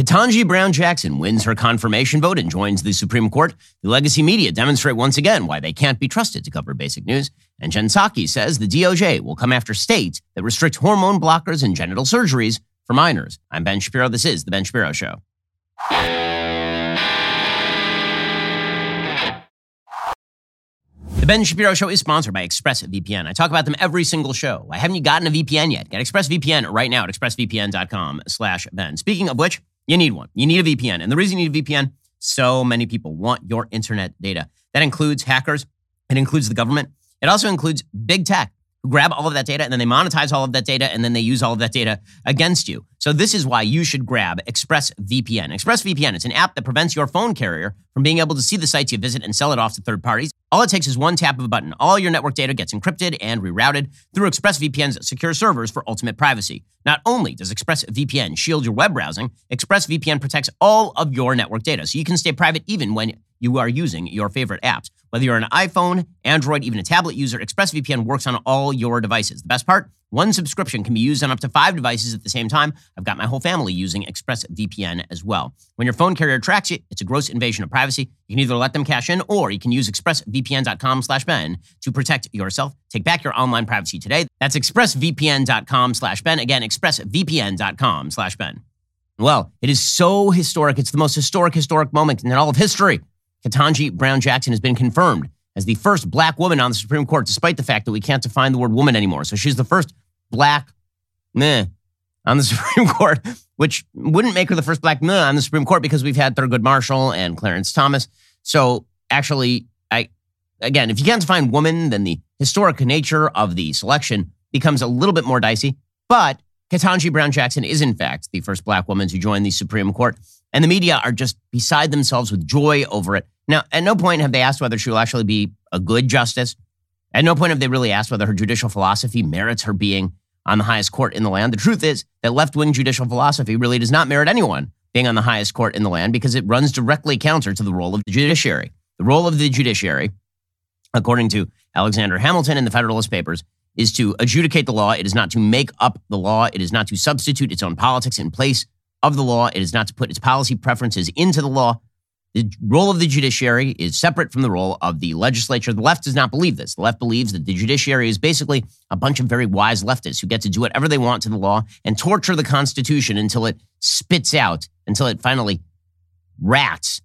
Ketanji Brown Jackson wins her confirmation vote and joins the Supreme Court. The legacy media demonstrate once again why they can't be trusted to cover basic news. And Jen Psaki says the DOJ will come after states that restrict hormone blockers and genital surgeries for minors. I'm Ben Shapiro. This is The Ben Shapiro Show. The Ben Shapiro Show is sponsored by ExpressVPN. I talk about them every single show. Why haven't you gotten a VPN yet? Get ExpressVPN right now at expressvpn.com slash Ben. Speaking of which, you need one. You need a VPN. And the reason you need a VPN, so many people want your internet data. That includes hackers. It includes the government. It also includes big tech grab all of that data and then they monetize all of that data and then they use all of that data against you. So this is why you should grab ExpressVPN. ExpressVPN, it's an app that prevents your phone carrier from being able to see the sites you visit and sell it off to third parties. All it takes is one tap of a button. All your network data gets encrypted and rerouted through ExpressVPN's secure servers for ultimate privacy. Not only does ExpressVPN shield your web browsing, ExpressVPN protects all of your network data so you can stay private even when you are using your favorite apps. Whether you're an iPhone, Android, even a tablet user, ExpressVPN works on all your devices. The best part? One subscription can be used on up to five devices at the same time. I've got my whole family using ExpressVPN as well. When your phone carrier tracks you, it's a gross invasion of privacy. You can either let them cash in or you can use expressvpn.com slash Ben to protect yourself. Take back your online privacy today. That's expressvpn.com slash Ben. Again, expressvpn.com slash Ben. Well, it is so historic. It's the most historic, historic moment in all of history. Ketanji Brown Jackson has been confirmed as the first black woman on the Supreme Court, despite the fact that we can't define the word woman anymore. So she's the first black meh on the Supreme Court, which wouldn't make her the first black meh on the Supreme Court because we've had Thurgood Marshall and Clarence Thomas. So actually, I again, if you can't define woman, then the historic nature of the selection becomes a little bit more dicey. But Ketanji Brown Jackson is, in fact, the first black woman to join the Supreme Court. And the media are just beside themselves with joy over it. Now, at no point have they asked whether she will actually be a good justice. At no point have they really asked whether her judicial philosophy merits her being on the highest court in the land. The truth is that left wing judicial philosophy really does not merit anyone being on the highest court in the land because it runs directly counter to the role of the judiciary. The role of the judiciary, according to Alexander Hamilton in the Federalist Papers, is to adjudicate the law. It is not to make up the law. It is not to substitute its own politics in place of the law. It is not to put its policy preferences into the law. The role of the judiciary is separate from the role of the legislature. The left does not believe this. The left believes that the judiciary is basically a bunch of very wise leftists who get to do whatever they want to the law and torture the Constitution until it spits out, until it finally rats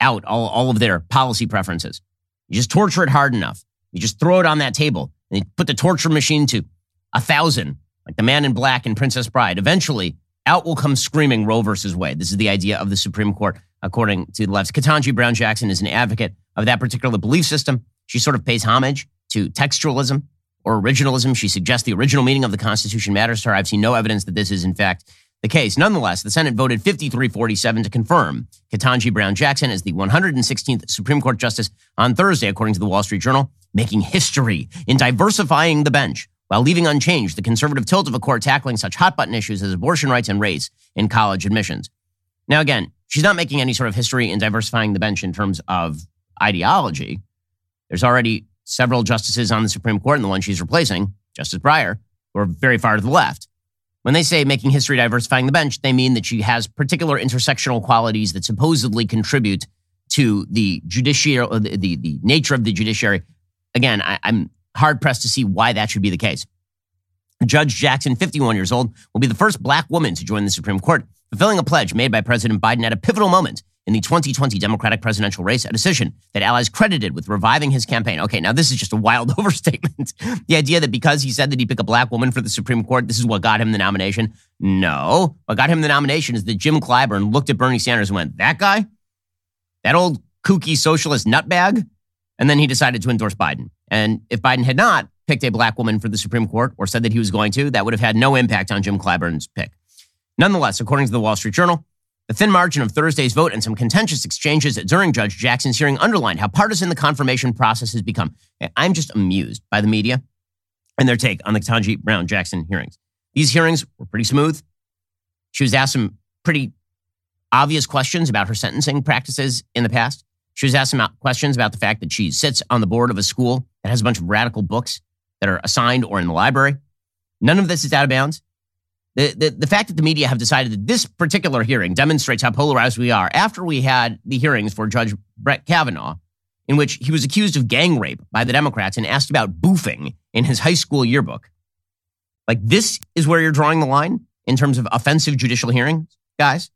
out all, all of their policy preferences. You just torture it hard enough. You just throw it on that table and you put the torture machine to a thousand, like the man in black and Princess Bride. Eventually, out will come screaming Roe versus Wade. This is the idea of the Supreme Court, according to the left. Ketanji Brown Jackson is an advocate of that particular belief system. She sort of pays homage to textualism or originalism. She suggests the original meaning of the Constitution matters to her. I've seen no evidence that this is, in fact, the case. Nonetheless, the Senate voted 5347 to confirm Ketanji Brown Jackson as the 116th Supreme Court Justice on Thursday, according to the Wall Street Journal, making history in diversifying the bench while leaving unchanged the conservative tilt of a court tackling such hot button issues as abortion rights and race in college admissions. Now, again, she's not making any sort of history in diversifying the bench in terms of ideology. There's already several justices on the Supreme Court, and the one she's replacing, Justice Breyer, who are very far to the left. When they say making history diversifying the bench, they mean that she has particular intersectional qualities that supposedly contribute to the judiciary, the, the, the nature of the judiciary. Again, I, I'm hard pressed to see why that should be the case. Judge Jackson, 51 years old, will be the first black woman to join the Supreme Court, fulfilling a pledge made by President Biden at a pivotal moment in the 2020 Democratic presidential race, a decision that allies credited with reviving his campaign. Okay, now this is just a wild overstatement. the idea that because he said that he'd pick a black woman for the Supreme Court, this is what got him the nomination. No, what got him the nomination is that Jim Clyburn looked at Bernie Sanders and went, that guy? That old kooky socialist nutbag? And then he decided to endorse Biden. And if Biden had not picked a black woman for the Supreme Court or said that he was going to, that would have had no impact on Jim Clyburn's pick. Nonetheless, according to the Wall Street Journal, the thin margin of Thursday's vote and some contentious exchanges during Judge Jackson's hearing underlined how partisan the confirmation process has become. Eh, I'm just amused by the media and their take on the Ketanji Brown Jackson hearings. These hearings were pretty smooth. She was asked some pretty obvious questions about her sentencing practices in the past. She was asked some questions about the fact that she sits on the board of a school that has a bunch of radical books that are assigned or in the library. None of this is out of bounds. The, the, the fact that the media have decided that this particular hearing demonstrates how polarized we are after we had the hearings for Judge Brett Kavanaugh, in which he was accused of gang rape by the Democrats and asked about boofing in his high school yearbook. Like, this is where you're drawing the line in terms of offensive judicial hearings, guys?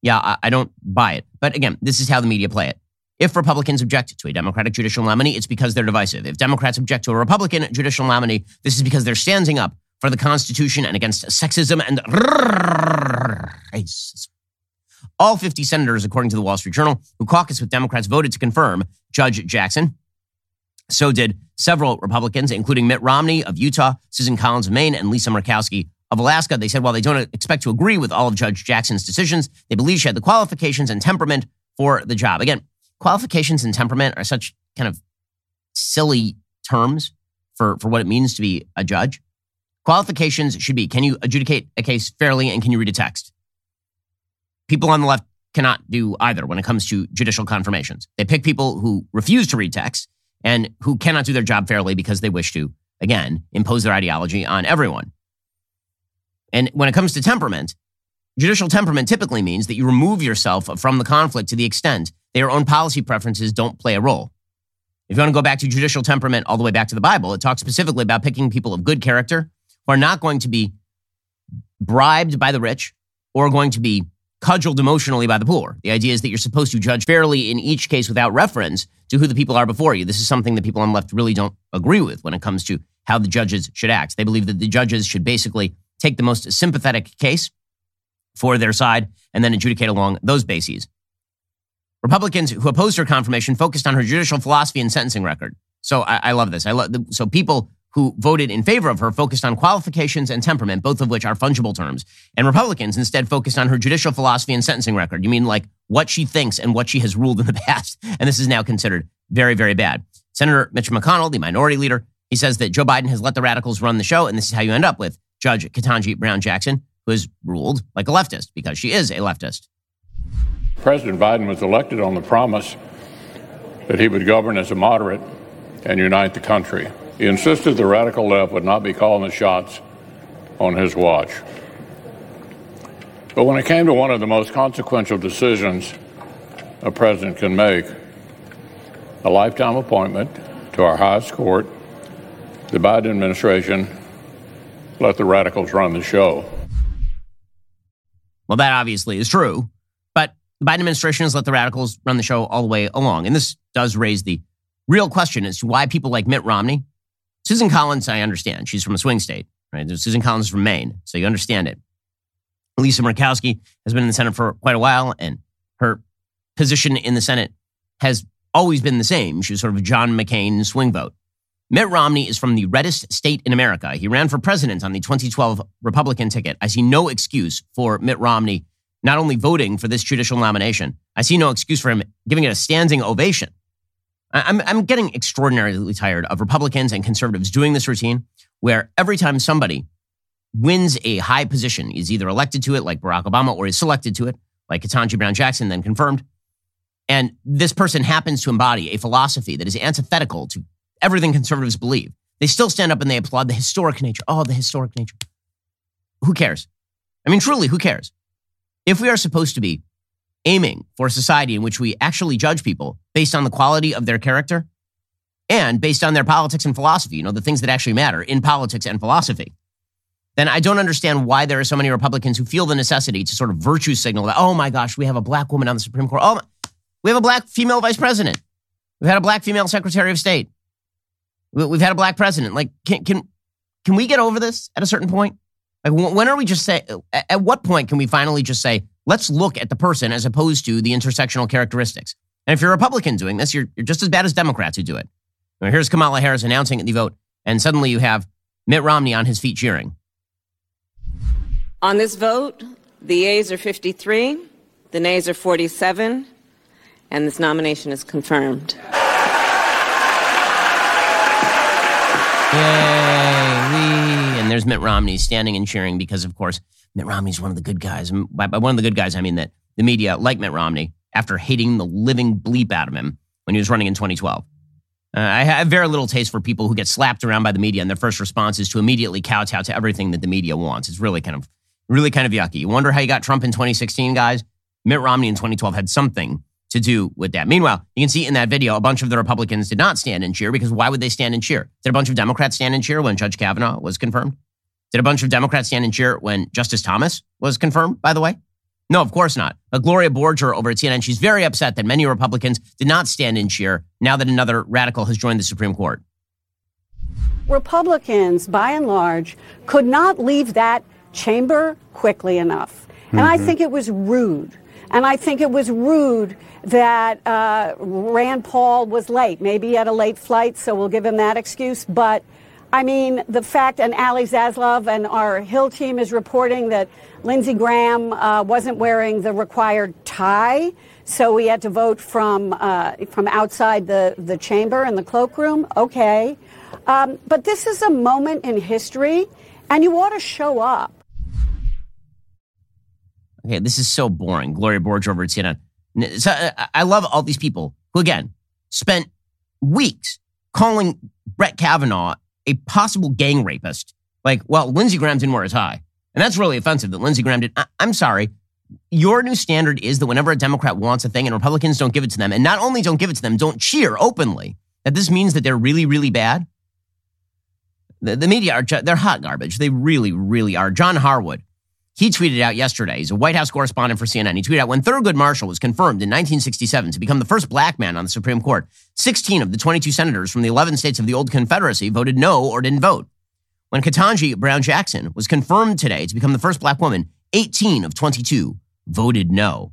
Yeah, I, I don't buy it. But again, this is how the media play it. If Republicans object to a Democratic judicial nominee, it's because they're divisive. If Democrats object to a Republican judicial nominee, this is because they're standing up for the Constitution and against sexism and racism. All 50 senators, according to the Wall Street Journal, who caucus with Democrats, voted to confirm Judge Jackson. So did several Republicans, including Mitt Romney of Utah, Susan Collins of Maine, and Lisa Murkowski of Alaska. They said while they don't expect to agree with all of Judge Jackson's decisions, they believe she had the qualifications and temperament for the job. Again, qualifications and temperament are such kind of silly terms for, for what it means to be a judge. Qualifications should be can you adjudicate a case fairly and can you read a text? People on the left cannot do either when it comes to judicial confirmations. They pick people who refuse to read text and who cannot do their job fairly because they wish to, again, impose their ideology on everyone. And when it comes to temperament, judicial temperament typically means that you remove yourself from the conflict to the extent that your own policy preferences don't play a role. If you want to go back to judicial temperament all the way back to the Bible, it talks specifically about picking people of good character who are not going to be bribed by the rich or going to be cudgeled emotionally by the poor. The idea is that you're supposed to judge fairly in each case without reference to who the people are before you. This is something that people on the left really don't agree with when it comes to how the judges should act. They believe that the judges should basically take the most sympathetic case for their side and then adjudicate along those bases. Republicans who opposed her confirmation focused on her judicial philosophy and sentencing record. So I, I love this. I love so people who voted in favor of her focused on qualifications and temperament, both of which are fungible terms. And Republicans instead focused on her judicial philosophy and sentencing record. You mean like what she thinks and what she has ruled in the past. And this is now considered very, very bad. Senator Mitch McConnell, the minority leader, he says that Joe Biden has let the radicals run the show. And this is how you end up with Judge Ketanji Brown Jackson, who has ruled like a leftist because she is a leftist. President Biden was elected on the promise that he would govern as a moderate and unite the country. He insisted the radical left would not be calling the shots on his watch. But when it came to one of the most consequential decisions a president can make, a lifetime appointment to our highest court, the Biden administration let the radicals run the show. Well, that obviously is true. But the Biden administration has let the radicals run the show all the way along. And this does raise the real question as to why people like Mitt Romney Susan Collins, I understand. She's from a swing state, right? Susan Collins is from Maine, so you understand it. Lisa Murkowski has been in the Senate for quite a while, and her position in the Senate has always been the same. She was sort of a John McCain swing vote. Mitt Romney is from the reddest state in America. He ran for president on the 2012 Republican ticket. I see no excuse for Mitt Romney not only voting for this judicial nomination, I see no excuse for him giving it a standing ovation. I'm, I'm getting extraordinarily tired of Republicans and conservatives doing this routine where every time somebody wins a high position, is either elected to it like Barack Obama or is selected to it like Ketanji Brown Jackson, then confirmed. And this person happens to embody a philosophy that is antithetical to everything conservatives believe. They still stand up and they applaud the historic nature. Oh, the historic nature. Who cares? I mean, truly, who cares? If we are supposed to be aiming for a society in which we actually judge people based on the quality of their character and based on their politics and philosophy, you know, the things that actually matter in politics and philosophy, then I don't understand why there are so many Republicans who feel the necessity to sort of virtue signal that, oh my gosh, we have a black woman on the Supreme Court. Oh, we have a black female vice president. We've had a black female secretary of state. We've had a black president. Like, can, can, can we get over this at a certain point? Like, when are we just say, at what point can we finally just say, Let's look at the person as opposed to the intersectional characteristics. And if you're a Republican doing this, you're, you're just as bad as Democrats who do it. Now, here's Kamala Harris announcing the vote, and suddenly you have Mitt Romney on his feet cheering. On this vote, the yeas are 53, the nays are 47, and this nomination is confirmed. Yay! And there's Mitt Romney standing and cheering because, of course, Mitt Romney's one of the good guys. By, by one of the good guys, I mean that the media, like Mitt Romney, after hating the living bleep out of him when he was running in 2012. Uh, I have very little taste for people who get slapped around by the media and their first response is to immediately kowtow to everything that the media wants. It's really kind of Really kind of yucky. You wonder how you got Trump in 2016, guys? Mitt Romney in 2012 had something to do with that. Meanwhile, you can see in that video, a bunch of the Republicans did not stand and cheer because why would they stand and cheer? Did a bunch of Democrats stand and cheer when Judge Kavanaugh was confirmed? Did a bunch of Democrats stand and cheer when Justice Thomas was confirmed, by the way? No, of course not. But Gloria Borger over at CNN, she's very upset that many Republicans did not stand in cheer now that another radical has joined the Supreme Court. Republicans, by and large, could not leave that chamber quickly enough. And mm-hmm. I think it was rude. And I think it was rude that uh, Rand Paul was late. Maybe he had a late flight, so we'll give him that excuse. But I mean, the fact, and Ali Zaslav and our Hill team is reporting that Lindsey Graham uh, wasn't wearing the required tie, so we had to vote from uh, from outside the, the chamber in the cloakroom. Okay. Um, but this is a moment in history, and you ought to show up. Okay, this is so boring. Gloria Borger over at CNN. So, uh, I love all these people who, again, spent weeks calling Brett Kavanaugh a possible gang rapist. Like, well, Lindsey Graham didn't wear a tie. And that's really offensive that Lindsey Graham did. I- I'm sorry. Your new standard is that whenever a Democrat wants a thing and Republicans don't give it to them, and not only don't give it to them, don't cheer openly, that this means that they're really, really bad. The, the media are, they're hot garbage. They really, really are. John Harwood, he tweeted out yesterday, he's a White House correspondent for CNN. He tweeted out when Thurgood Marshall was confirmed in 1967 to become the first black man on the Supreme Court, 16 of the 22 senators from the 11 states of the old Confederacy voted no or didn't vote. When Ketanji Brown Jackson was confirmed today to become the first black woman, 18 of 22 voted no.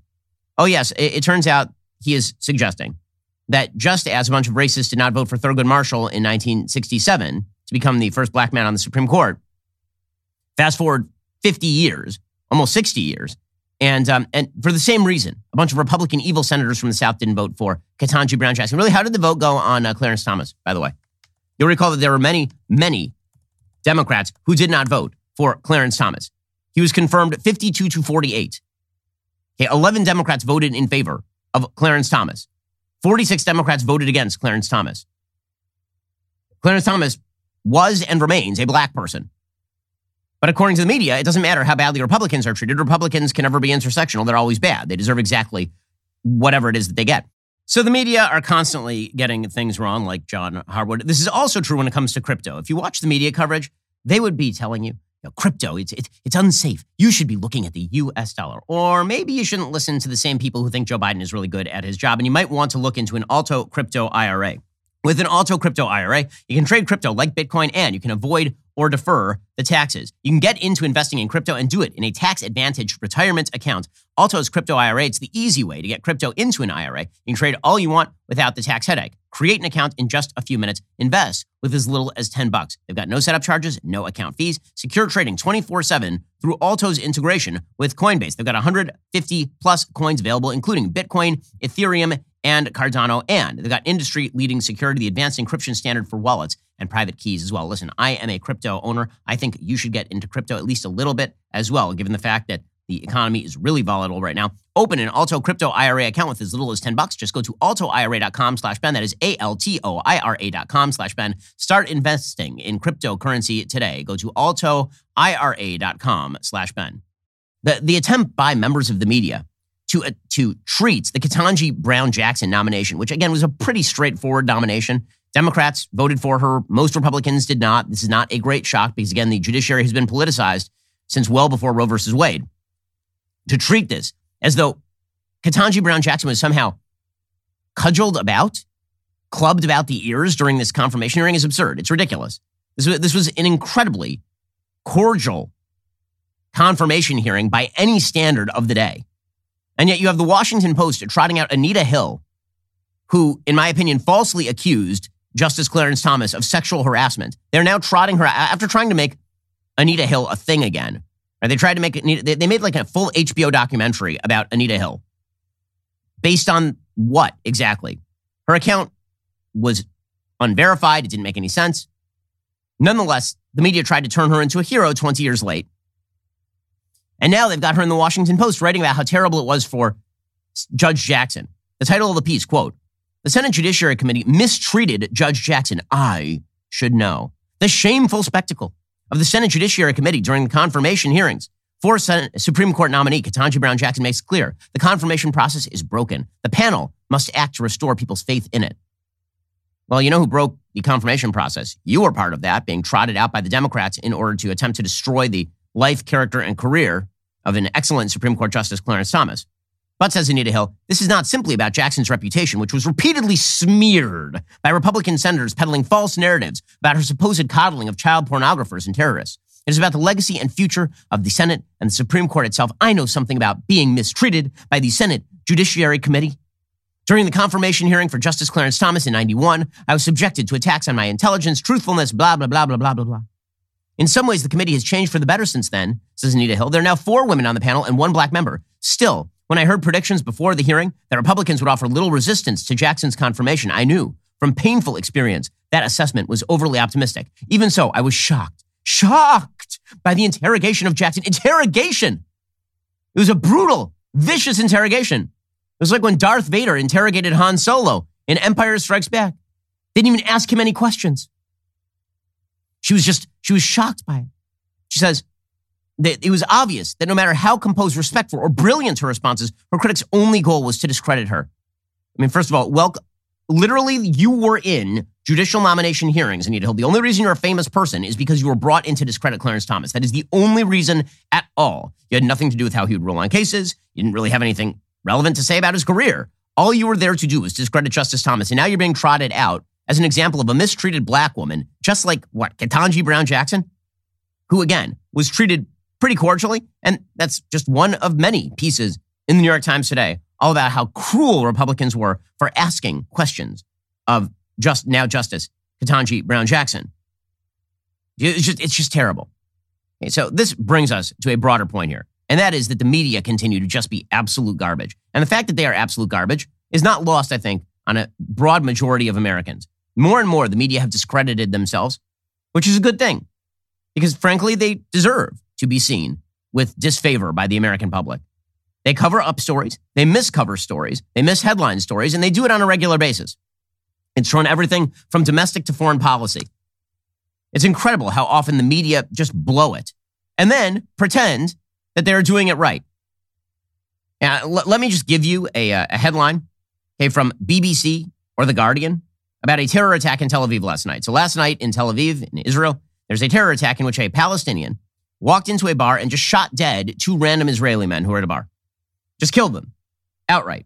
Oh, yes, it, it turns out he is suggesting that just as a bunch of racists did not vote for Thurgood Marshall in 1967 to become the first black man on the Supreme Court, fast forward 50 years, almost 60 years. And, um, and for the same reason, a bunch of Republican evil senators from the South didn't vote for Ketanji Brown Jackson. Really, how did the vote go on uh, Clarence Thomas, by the way? You'll recall that there were many, many Democrats who did not vote for Clarence Thomas. He was confirmed 52 to 48. Okay, 11 Democrats voted in favor of Clarence Thomas. 46 Democrats voted against Clarence Thomas. Clarence Thomas was and remains a black person. But according to the media, it doesn't matter how badly Republicans are treated. Republicans can never be intersectional. They're always bad. They deserve exactly whatever it is that they get. So the media are constantly getting things wrong, like John Harwood. This is also true when it comes to crypto. If you watch the media coverage, they would be telling you, you know, crypto, it's, it's, it's unsafe. You should be looking at the US dollar. Or maybe you shouldn't listen to the same people who think Joe Biden is really good at his job. And you might want to look into an alto crypto IRA. With an alto crypto IRA, you can trade crypto like Bitcoin and you can avoid or defer the taxes. You can get into investing in crypto and do it in a tax advantaged retirement account. Alto's crypto IRA, it's the easy way to get crypto into an IRA. You can trade all you want without the tax headache. Create an account in just a few minutes. Invest with as little as 10 bucks. They've got no setup charges, no account fees. Secure trading 24/7 through Alto's integration with Coinbase. They've got 150 plus coins available including Bitcoin, Ethereum, and Cardano, and they've got industry leading security, the advanced encryption standard for wallets and private keys as well. Listen, I am a crypto owner. I think you should get into crypto at least a little bit as well, given the fact that the economy is really volatile right now. Open an Alto Crypto IRA account with as little as 10 bucks. Just go to altoira.com slash Ben. That is A-L-T-O-I-R-A dot com slash Ben. Start investing in cryptocurrency today. Go to altoira.com slash Ben. The, the attempt by members of the media to, uh, to treat the Ketanji Brown Jackson nomination, which again was a pretty straightforward nomination, Democrats voted for her. Most Republicans did not. This is not a great shock because, again, the judiciary has been politicized since well before Roe versus Wade. To treat this as though Ketanji Brown Jackson was somehow cudgeled about, clubbed about the ears during this confirmation hearing is absurd. It's ridiculous. This was, this was an incredibly cordial confirmation hearing by any standard of the day. And yet you have the Washington Post trotting out Anita Hill, who, in my opinion, falsely accused Justice Clarence Thomas of sexual harassment. They're now trotting her after trying to make Anita Hill a thing again. Right? They tried to make it, they made like a full HBO documentary about Anita Hill. Based on what exactly? Her account was unverified. It didn't make any sense. Nonetheless, the media tried to turn her into a hero 20 years late. And now they've got her in the Washington Post writing about how terrible it was for Judge Jackson. The title of the piece, quote, the Senate Judiciary Committee mistreated Judge Jackson. I should know. The shameful spectacle of the Senate Judiciary Committee during the confirmation hearings For Supreme Court nominee Ketanji Brown Jackson makes clear the confirmation process is broken. The panel must act to restore people's faith in it. Well, you know who broke the confirmation process? You were part of that, being trotted out by the Democrats in order to attempt to destroy the life, character, and career of an excellent Supreme Court Justice Clarence Thomas. But, says Anita Hill, this is not simply about Jackson's reputation, which was repeatedly smeared by Republican senators peddling false narratives about her supposed coddling of child pornographers and terrorists. It is about the legacy and future of the Senate and the Supreme Court itself. I know something about being mistreated by the Senate Judiciary Committee. During the confirmation hearing for Justice Clarence Thomas in 91, I was subjected to attacks on my intelligence, truthfulness, blah, blah, blah, blah, blah, blah, blah. In some ways, the committee has changed for the better since then, says Anita Hill. There are now four women on the panel and one black member. Still, when I heard predictions before the hearing that Republicans would offer little resistance to Jackson's confirmation, I knew from painful experience that assessment was overly optimistic. Even so, I was shocked shocked by the interrogation of Jackson. Interrogation! It was a brutal, vicious interrogation. It was like when Darth Vader interrogated Han Solo in Empire Strikes Back. Didn't even ask him any questions. She was just, she was shocked by it. She says, that it was obvious that no matter how composed, respectful, or brilliant her responses, her critics' only goal was to discredit her. I mean, first of all, welcome. Literally, you were in judicial nomination hearings, Anita Hill. The only reason you're a famous person is because you were brought in to discredit Clarence Thomas. That is the only reason at all. You had nothing to do with how he would rule on cases. You didn't really have anything relevant to say about his career. All you were there to do was discredit Justice Thomas. And now you're being trotted out as an example of a mistreated black woman, just like what, Ketanji Brown Jackson, who again was treated pretty cordially. And that's just one of many pieces in the New York Times today, all about how cruel Republicans were for asking questions of just now Justice Ketanji Brown Jackson. It's just, it's just terrible. Okay, so this brings us to a broader point here, and that is that the media continue to just be absolute garbage. And the fact that they are absolute garbage is not lost, I think, on a broad majority of Americans. More and more, the media have discredited themselves, which is a good thing, because frankly, they deserve to be seen with disfavor by the American public. They cover up stories, they miscover stories, they miss headline stories, and they do it on a regular basis. It's shown everything from domestic to foreign policy. It's incredible how often the media just blow it and then pretend that they're doing it right. Now, l- let me just give you a, uh, a headline okay, from BBC or The Guardian about a terror attack in Tel Aviv last night. So, last night in Tel Aviv, in Israel, there's a terror attack in which a Palestinian walked into a bar and just shot dead two random Israeli men who were at a bar. Just killed them outright.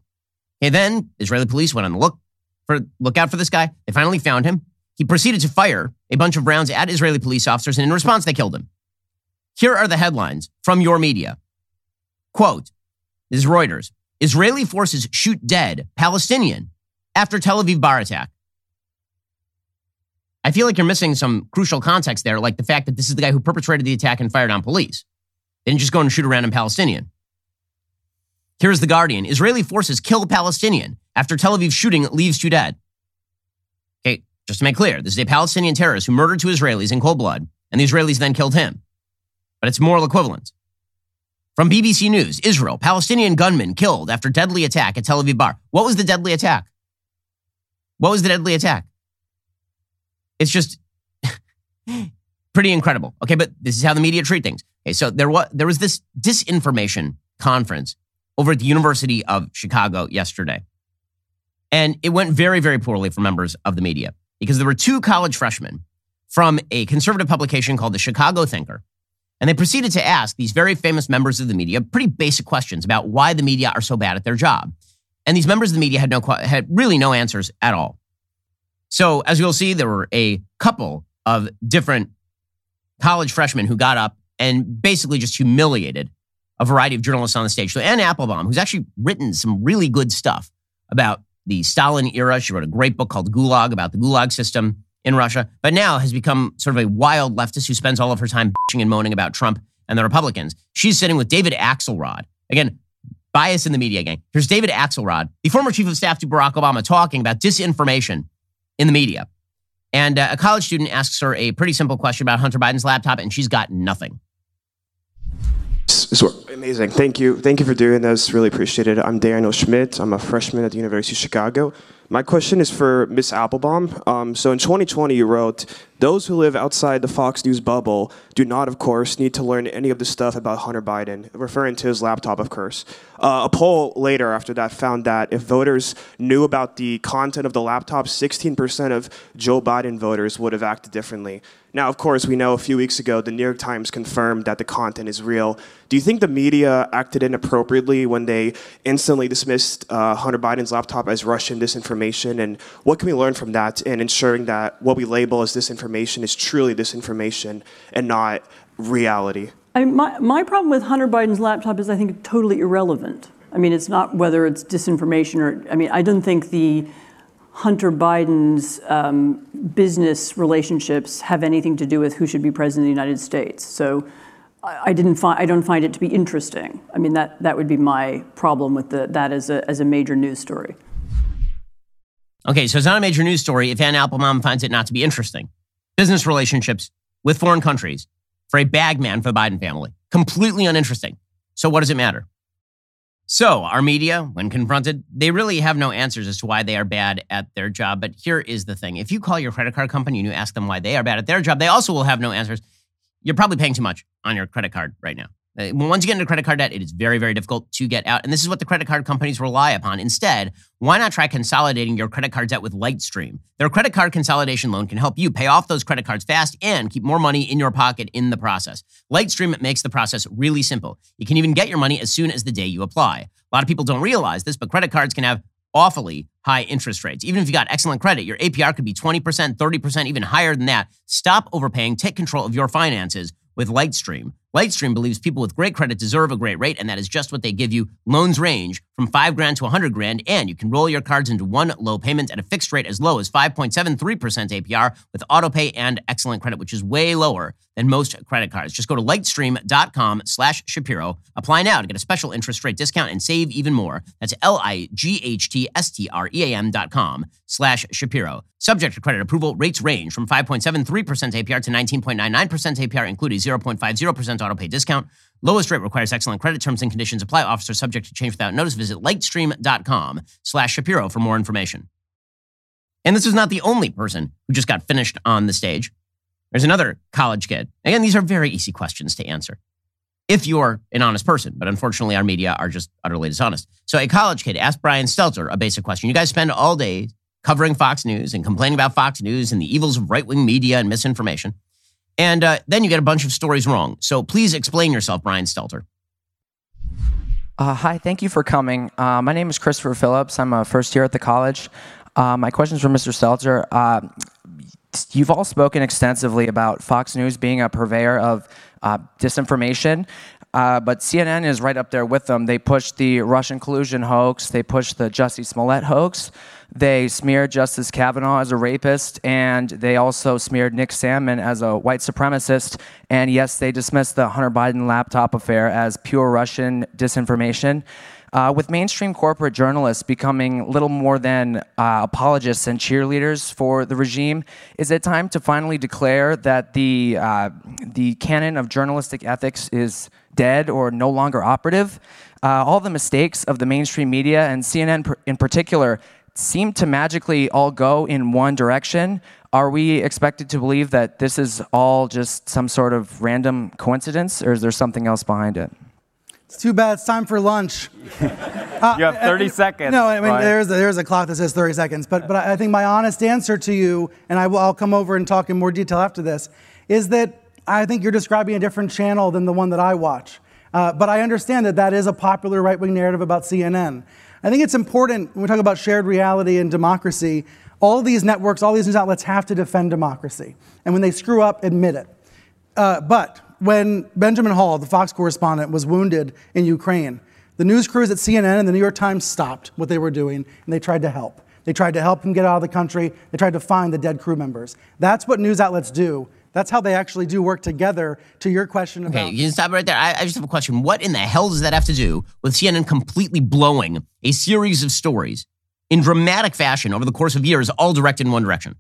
Okay, then Israeli police went on the look for look out for this guy. They finally found him. He proceeded to fire a bunch of rounds at Israeli police officers, and in response, they killed him. Here are the headlines from your media. Quote, this is Reuters. Israeli forces shoot dead Palestinian after Tel Aviv bar attack. I feel like you're missing some crucial context there, like the fact that this is the guy who perpetrated the attack and fired on police. They didn't just go and shoot a random Palestinian. Here's The Guardian. Israeli forces kill Palestinian after Tel Aviv shooting leaves two dead. Okay, just to make clear, this is a Palestinian terrorist who murdered two Israelis in cold blood, and the Israelis then killed him. But it's moral equivalence. From BBC News, Israel, Palestinian gunman killed after deadly attack at Tel Aviv bar. What was the deadly attack? What was the deadly attack? It's just pretty incredible. Okay, but this is how the media treat things. Okay, so there was there was this disinformation conference over at the University of Chicago yesterday. And it went very, very poorly for members of the media because there were two college freshmen from a conservative publication called the Chicago Thinker. And they proceeded to ask these very famous members of the media pretty basic questions about why the media are so bad at their job. And these members of the media had no had really no answers at all. So as you'll see, there were a couple of different college freshmen who got up and basically just humiliated a variety of journalists on the stage. So Anne Applebaum, who's actually written some really good stuff about the Stalin era. She wrote a great book called Gulag about the Gulag system in Russia, but now has become sort of a wild leftist who spends all of her time bitching and moaning about Trump and the Republicans. She's sitting with David Axelrod. Again, bias in the media gang. Here's David Axelrod, the former chief of staff to Barack Obama, talking about disinformation in the media. And uh, a college student asks her a pretty simple question about Hunter Biden's laptop, and she's got nothing. Amazing. Thank you. Thank you for doing this. Really appreciate it. I'm Daniel Schmidt. I'm a freshman at the University of Chicago. My question is for Ms. Applebaum. Um, so in 2020, you wrote, those who live outside the Fox News bubble do not, of course, need to learn any of the stuff about Hunter Biden, referring to his laptop, of course. Uh, a poll later after that found that if voters knew about the content of the laptop, 16% of Joe Biden voters would have acted differently. Now, of course, we know a few weeks ago the New York Times confirmed that the content is real. Do you think the media acted inappropriately when they instantly dismissed uh, Hunter Biden's laptop as Russian disinformation? And what can we learn from that in ensuring that what we label as disinformation is truly disinformation and not reality? I my, my problem with Hunter Biden's laptop is I think totally irrelevant. I mean, it's not whether it's disinformation or, I mean, I don't think the Hunter Biden's um, business relationships have anything to do with who should be president of the United States. So I, I didn't find I don't find it to be interesting. I mean that that would be my problem with the, that as a as a major news story. Okay, so it's not a major news story if Anne Applebaum finds it not to be interesting. Business relationships with foreign countries for a bagman for the Biden family. Completely uninteresting. So what does it matter? So, our media, when confronted, they really have no answers as to why they are bad at their job. But here is the thing if you call your credit card company and you ask them why they are bad at their job, they also will have no answers. You're probably paying too much on your credit card right now. Uh, once you get into credit card debt, it is very, very difficult to get out. And this is what the credit card companies rely upon. Instead, why not try consolidating your credit card debt with Lightstream? Their credit card consolidation loan can help you pay off those credit cards fast and keep more money in your pocket in the process. Lightstream makes the process really simple. You can even get your money as soon as the day you apply. A lot of people don't realize this, but credit cards can have awfully high interest rates. Even if you got excellent credit, your APR could be 20%, 30%, even higher than that. Stop overpaying, take control of your finances with Lightstream. Lightstream believes people with great credit deserve a great rate, and that is just what they give you. Loans range from 5 grand to 100 grand, and you can roll your cards into one low payment at a fixed rate as low as 5.73% APR with autopay and excellent credit, which is way lower than most credit cards. Just go to lightstream.com slash Shapiro. Apply now to get a special interest rate discount and save even more. That's L-I-G-H-T-S-T-R-E-A-M dot com slash Shapiro. Subject to credit approval, rates range from 5.73% APR to 19.99% APR, including 0.50% autopay discount. Lowest rate requires excellent credit. Terms and conditions apply. Officer subject to change without notice. Visit lightstream.com slash Shapiro for more information. And this is not the only person who just got finished on the stage. There's another college kid. Again, these are very easy questions to answer if you're an honest person. But unfortunately, our media are just utterly dishonest. So a college kid asked Brian Stelter a basic question. You guys spend all day covering Fox News and complaining about Fox News and the evils of right wing media and misinformation. And uh, then you get a bunch of stories wrong. So please explain yourself, Brian Stelter. Uh, hi, thank you for coming. Uh, my name is Christopher Phillips. I'm a first year at the college. Uh, my question is for Mr. Stelter. You've all spoken extensively about Fox News being a purveyor of uh, disinformation. Uh, but CNN is right up there with them. They pushed the Russian collusion hoax. They pushed the Jussie Smollett hoax. They smeared Justice Kavanaugh as a rapist, and they also smeared Nick Sandmann as a white supremacist. And yes, they dismissed the Hunter Biden laptop affair as pure Russian disinformation. Uh, with mainstream corporate journalists becoming little more than uh, apologists and cheerleaders for the regime, is it time to finally declare that the, uh, the canon of journalistic ethics is dead or no longer operative? Uh, all the mistakes of the mainstream media and CNN in particular seem to magically all go in one direction. Are we expected to believe that this is all just some sort of random coincidence, or is there something else behind it? It's too bad. It's time for lunch. uh, you have 30 seconds. No, I mean, there's, a, there's a clock that says 30 seconds. But, but I think my honest answer to you, and I will, I'll come over and talk in more detail after this, is that I think you're describing a different channel than the one that I watch. Uh, but I understand that that is a popular right wing narrative about CNN. I think it's important when we talk about shared reality and democracy, all these networks, all these news outlets have to defend democracy. And when they screw up, admit it. Uh, but when Benjamin Hall, the Fox correspondent, was wounded in Ukraine, the news crews at CNN and the New York Times stopped what they were doing and they tried to help. They tried to help him get out of the country. They tried to find the dead crew members. That's what news outlets do. That's how they actually do work together. To your question about. Okay, you can stop right there. I, I, just have a question. What in the hell does that have to do with CNN completely blowing a series of stories in dramatic fashion over the course of years, all directed in one direction?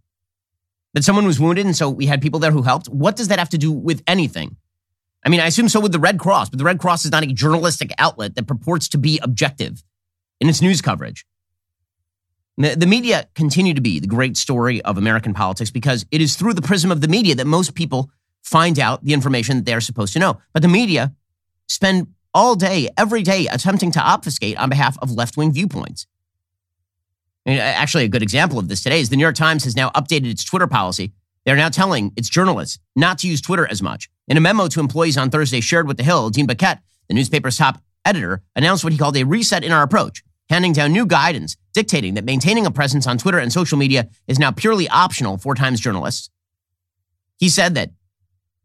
That someone was wounded and so we had people there who helped? What does that have to do with anything? I mean, I assume so with the Red Cross, but the Red Cross is not a journalistic outlet that purports to be objective in its news coverage. The, the media continue to be the great story of American politics because it is through the prism of the media that most people find out the information that they're supposed to know. But the media spend all day, every day, attempting to obfuscate on behalf of left wing viewpoints. And actually, a good example of this today is the New York Times has now updated its Twitter policy. They're now telling its journalists not to use Twitter as much. In a memo to employees on Thursday shared with The Hill, Dean Baquet, the newspaper's top editor, announced what he called a reset in our approach, handing down new guidance dictating that maintaining a presence on Twitter and social media is now purely optional for Times journalists. He said that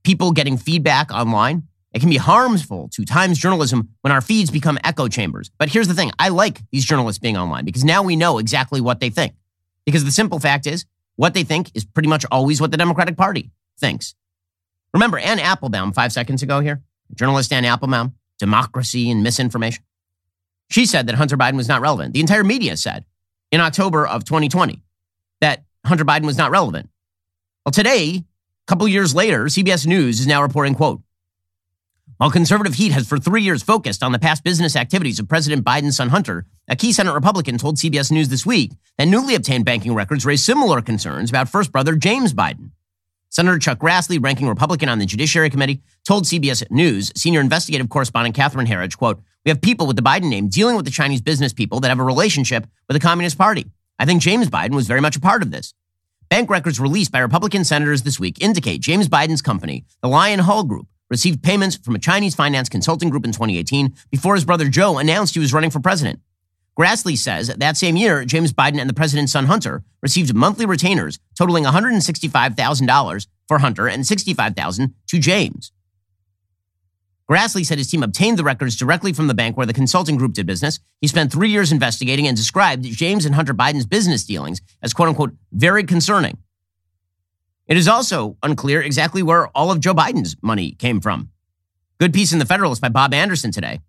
people getting feedback online it can be harmful to Times journalism when our feeds become echo chambers. But here's the thing I like these journalists being online because now we know exactly what they think. Because the simple fact is, what they think is pretty much always what the Democratic Party thinks. Remember Anne Applebaum five seconds ago here? Journalist Anne Applebaum, democracy and misinformation. She said that Hunter Biden was not relevant. The entire media said in October of 2020 that Hunter Biden was not relevant. Well, today, a couple years later, CBS News is now reporting, quote, while conservative heat has for three years focused on the past business activities of President Biden's son Hunter, a key Senate Republican told CBS News this week that newly obtained banking records raise similar concerns about first brother James Biden. Senator Chuck Grassley, ranking Republican on the Judiciary Committee, told CBS News senior investigative correspondent Catherine Herridge, quote, We have people with the Biden name dealing with the Chinese business people that have a relationship with the Communist Party. I think James Biden was very much a part of this. Bank records released by Republican senators this week indicate James Biden's company, the Lion Hall Group, received payments from a Chinese finance consulting group in 2018 before his brother Joe announced he was running for president. Grassley says that same year, James Biden and the president's son Hunter received monthly retainers totaling $165,000 for Hunter and 65,000 to James. Grassley said his team obtained the records directly from the bank where the consulting group did business. He spent three years investigating and described James and Hunter Biden's business dealings as quote unquote very concerning. It is also unclear exactly where all of Joe Biden's money came from. Good piece in the Federalist by Bob Anderson today,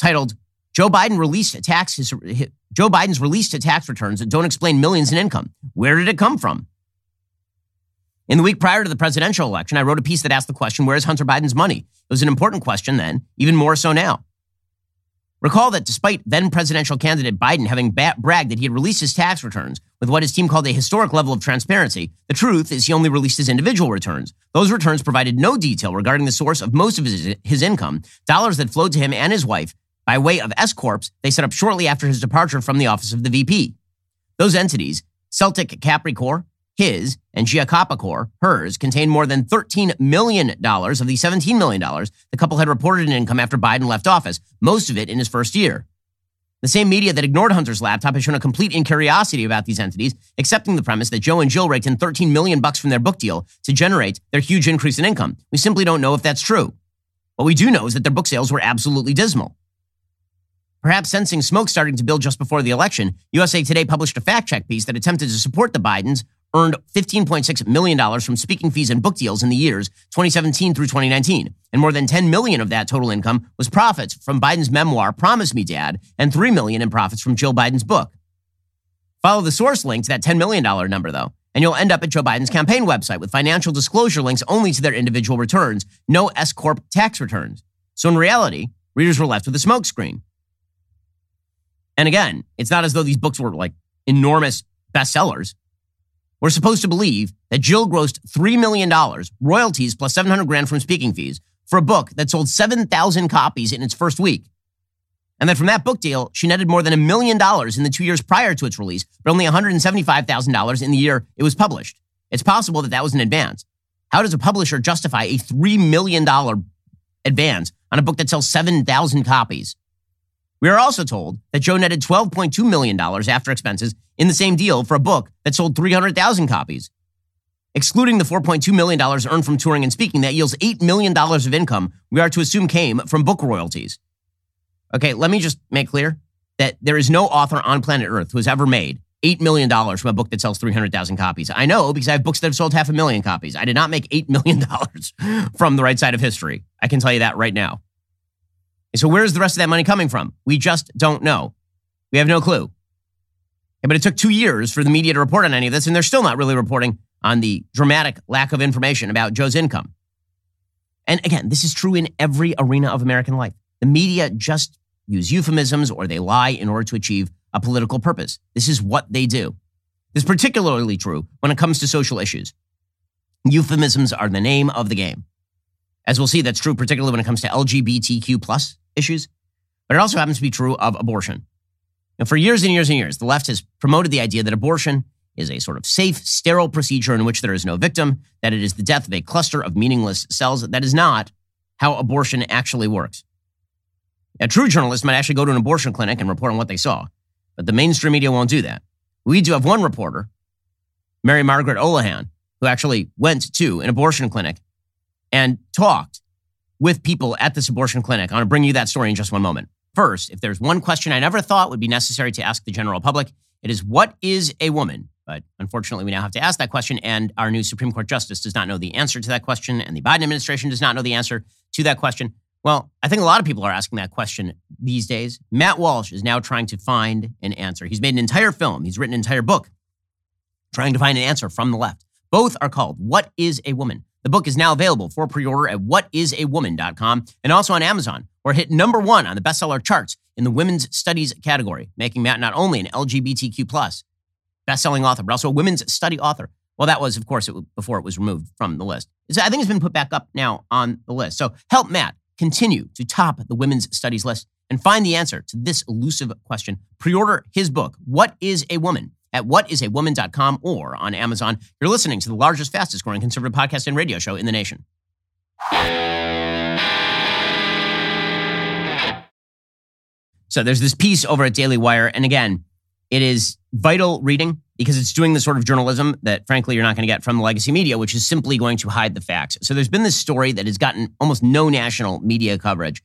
titled "Joe Biden released tax his, his, Joe Biden's released tax returns that don't explain millions in income. Where did it come from?" In the week prior to the presidential election, I wrote a piece that asked the question, "Where is Hunter Biden's money?" It was an important question then, even more so now. Recall that despite then presidential candidate Biden having ba- bragged that he had released his tax returns with what his team called a historic level of transparency, the truth is he only released his individual returns. Those returns provided no detail regarding the source of most of his, his income, dollars that flowed to him and his wife by way of S Corps they set up shortly after his departure from the office of the VP. Those entities, CelticCapri Corp, his, and Giacoppa Corp, hers, contained more than $13 million of the $17 million the couple had reported in income after Biden left office, most of it in his first year. The same media that ignored Hunter's laptop has shown a complete incuriosity about these entities, accepting the premise that Joe and Jill raked in 13 million bucks from their book deal to generate their huge increase in income. We simply don't know if that's true. What we do know is that their book sales were absolutely dismal. Perhaps sensing smoke starting to build just before the election, USA Today published a fact check piece that attempted to support the Bidens earned $15.6 million from speaking fees and book deals in the years 2017 through 2019. And more than 10 million of that total income was profits from Biden's memoir, Promise Me Dad, and 3 million in profits from Jill Biden's book. Follow the source link to that $10 million number, though, and you'll end up at Joe Biden's campaign website with financial disclosure links only to their individual returns, no S Corp tax returns. So in reality, readers were left with a smokescreen. And again, it's not as though these books were like enormous bestsellers. We're supposed to believe that Jill grossed $3 million, royalties plus 700 grand from speaking fees, for a book that sold 7,000 copies in its first week. And that from that book deal, she netted more than a million dollars in the two years prior to its release, but only $175,000 in the year it was published. It's possible that that was an advance. How does a publisher justify a $3 million advance on a book that sells 7,000 copies? We are also told that Joe netted $12.2 million after expenses in the same deal for a book that sold 300,000 copies. Excluding the $4.2 million earned from touring and speaking, that yields $8 million of income we are to assume came from book royalties. Okay, let me just make clear that there is no author on planet Earth who has ever made $8 million from a book that sells 300,000 copies. I know because I have books that have sold half a million copies. I did not make $8 million from the right side of history. I can tell you that right now. So where's the rest of that money coming from? We just don't know. We have no clue. But it took two years for the media to report on any of this, and they're still not really reporting on the dramatic lack of information about Joe's income. And again, this is true in every arena of American life. The media just use euphemisms or they lie in order to achieve a political purpose. This is what they do. This is particularly true when it comes to social issues. Euphemisms are the name of the game. As we'll see, that's true particularly when it comes to LGBTQ plus issues, but it also happens to be true of abortion. And for years and years and years, the left has promoted the idea that abortion is a sort of safe, sterile procedure in which there is no victim, that it is the death of a cluster of meaningless cells. That is not how abortion actually works. A true journalist might actually go to an abortion clinic and report on what they saw, but the mainstream media won't do that. We do have one reporter, Mary Margaret Olohan, who actually went to an abortion clinic and talked with people at this abortion clinic. I'm going to bring you that story in just one moment. First, if there's one question I never thought would be necessary to ask the general public, it is what is a woman? But unfortunately, we now have to ask that question, and our new Supreme Court justice does not know the answer to that question, and the Biden administration does not know the answer to that question. Well, I think a lot of people are asking that question these days. Matt Walsh is now trying to find an answer. He's made an entire film, he's written an entire book trying to find an answer from the left. Both are called What is a Woman? The book is now available for pre order at whatisawoman.com and also on Amazon, where it hit number one on the bestseller charts in the women's studies category, making Matt not only an LGBTQ plus best-selling author, but also a women's study author. Well, that was, of course, it, before it was removed from the list. It's, I think it's been put back up now on the list. So help Matt continue to top the women's studies list and find the answer to this elusive question. Pre-order his book, What is a Woman? At whatisawoman.com or on Amazon. You're listening to the largest, fastest growing conservative podcast and radio show in the nation. So there's this piece over at Daily Wire. And again, it is vital reading because it's doing the sort of journalism that, frankly, you're not going to get from the legacy media, which is simply going to hide the facts. So there's been this story that has gotten almost no national media coverage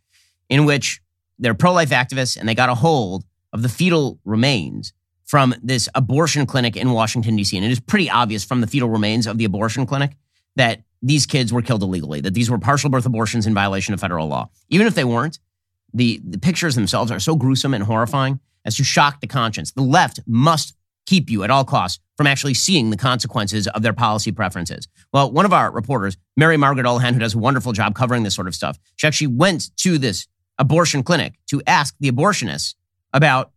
in which they're pro life activists and they got a hold of the fetal remains from this abortion clinic in Washington, D.C. And it is pretty obvious from the fetal remains of the abortion clinic that these kids were killed illegally, that these were partial birth abortions in violation of federal law. Even if they weren't, the, the pictures themselves are so gruesome and horrifying as to shock the conscience. The left must keep you at all costs from actually seeing the consequences of their policy preferences. Well, one of our reporters, Mary Margaret Olohan, who does a wonderful job covering this sort of stuff, she actually went to this abortion clinic to ask the abortionists about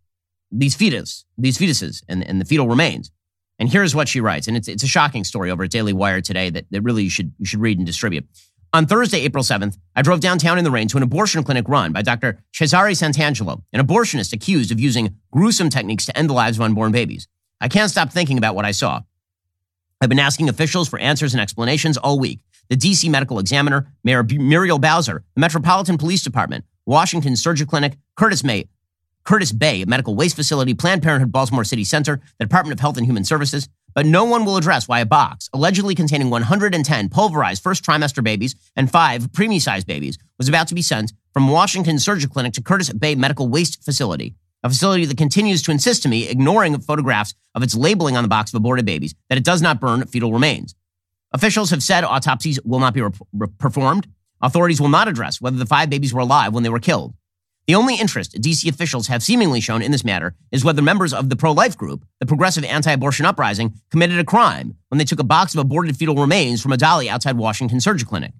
these fetus, these fetuses and, and the fetal remains. And here's what she writes. And it's, it's a shocking story over at Daily Wire today that, that really you should, you should read and distribute. On Thursday, April 7th, I drove downtown in the rain to an abortion clinic run by Dr. Cesare Santangelo, an abortionist accused of using gruesome techniques to end the lives of unborn babies. I can't stop thinking about what I saw. I've been asking officials for answers and explanations all week. The DC medical examiner, Mayor Muriel Bowser, the Metropolitan Police Department, Washington Surgery Clinic, Curtis May, Curtis Bay Medical Waste Facility, Planned Parenthood Baltimore City Center, the Department of Health and Human Services, but no one will address why a box allegedly containing 110 pulverized first trimester babies and five preemie sized babies was about to be sent from Washington Surgical Clinic to Curtis Bay Medical Waste Facility, a facility that continues to insist to me, ignoring photographs of its labeling on the box of aborted babies, that it does not burn fetal remains. Officials have said autopsies will not be re- re- performed. Authorities will not address whether the five babies were alive when they were killed. The only interest DC officials have seemingly shown in this matter is whether members of the pro life group, the Progressive Anti Abortion Uprising, committed a crime when they took a box of aborted fetal remains from a dolly outside Washington Surgery Clinic.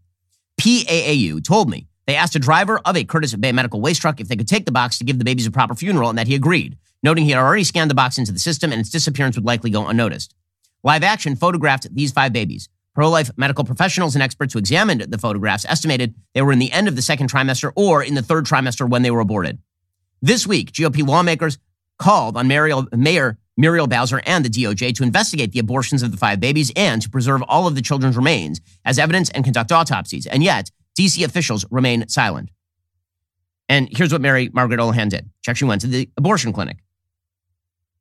PAAU told me they asked a driver of a Curtis Bay medical waste truck if they could take the box to give the babies a proper funeral and that he agreed, noting he had already scanned the box into the system and its disappearance would likely go unnoticed. Live Action photographed these five babies. Pro life medical professionals and experts who examined the photographs estimated they were in the end of the second trimester or in the third trimester when they were aborted. This week, GOP lawmakers called on Mariel, Mayor Muriel Bowser and the DOJ to investigate the abortions of the five babies and to preserve all of the children's remains as evidence and conduct autopsies. And yet, DC officials remain silent. And here's what Mary Margaret Olohan did. She actually went to the abortion clinic.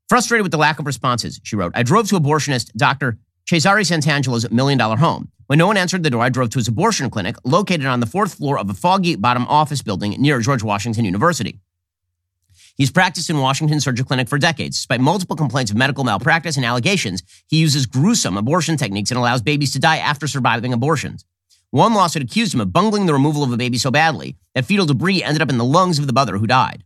Frustrated with the lack of responses, she wrote, I drove to abortionist Dr. Cesare Santangelo's million dollar home. When no one answered the door, I drove to his abortion clinic located on the fourth floor of a foggy bottom office building near George Washington University. He's practiced in Washington Surgical Clinic for decades. Despite multiple complaints of medical malpractice and allegations, he uses gruesome abortion techniques and allows babies to die after surviving abortions. One lawsuit accused him of bungling the removal of a baby so badly that fetal debris ended up in the lungs of the mother who died.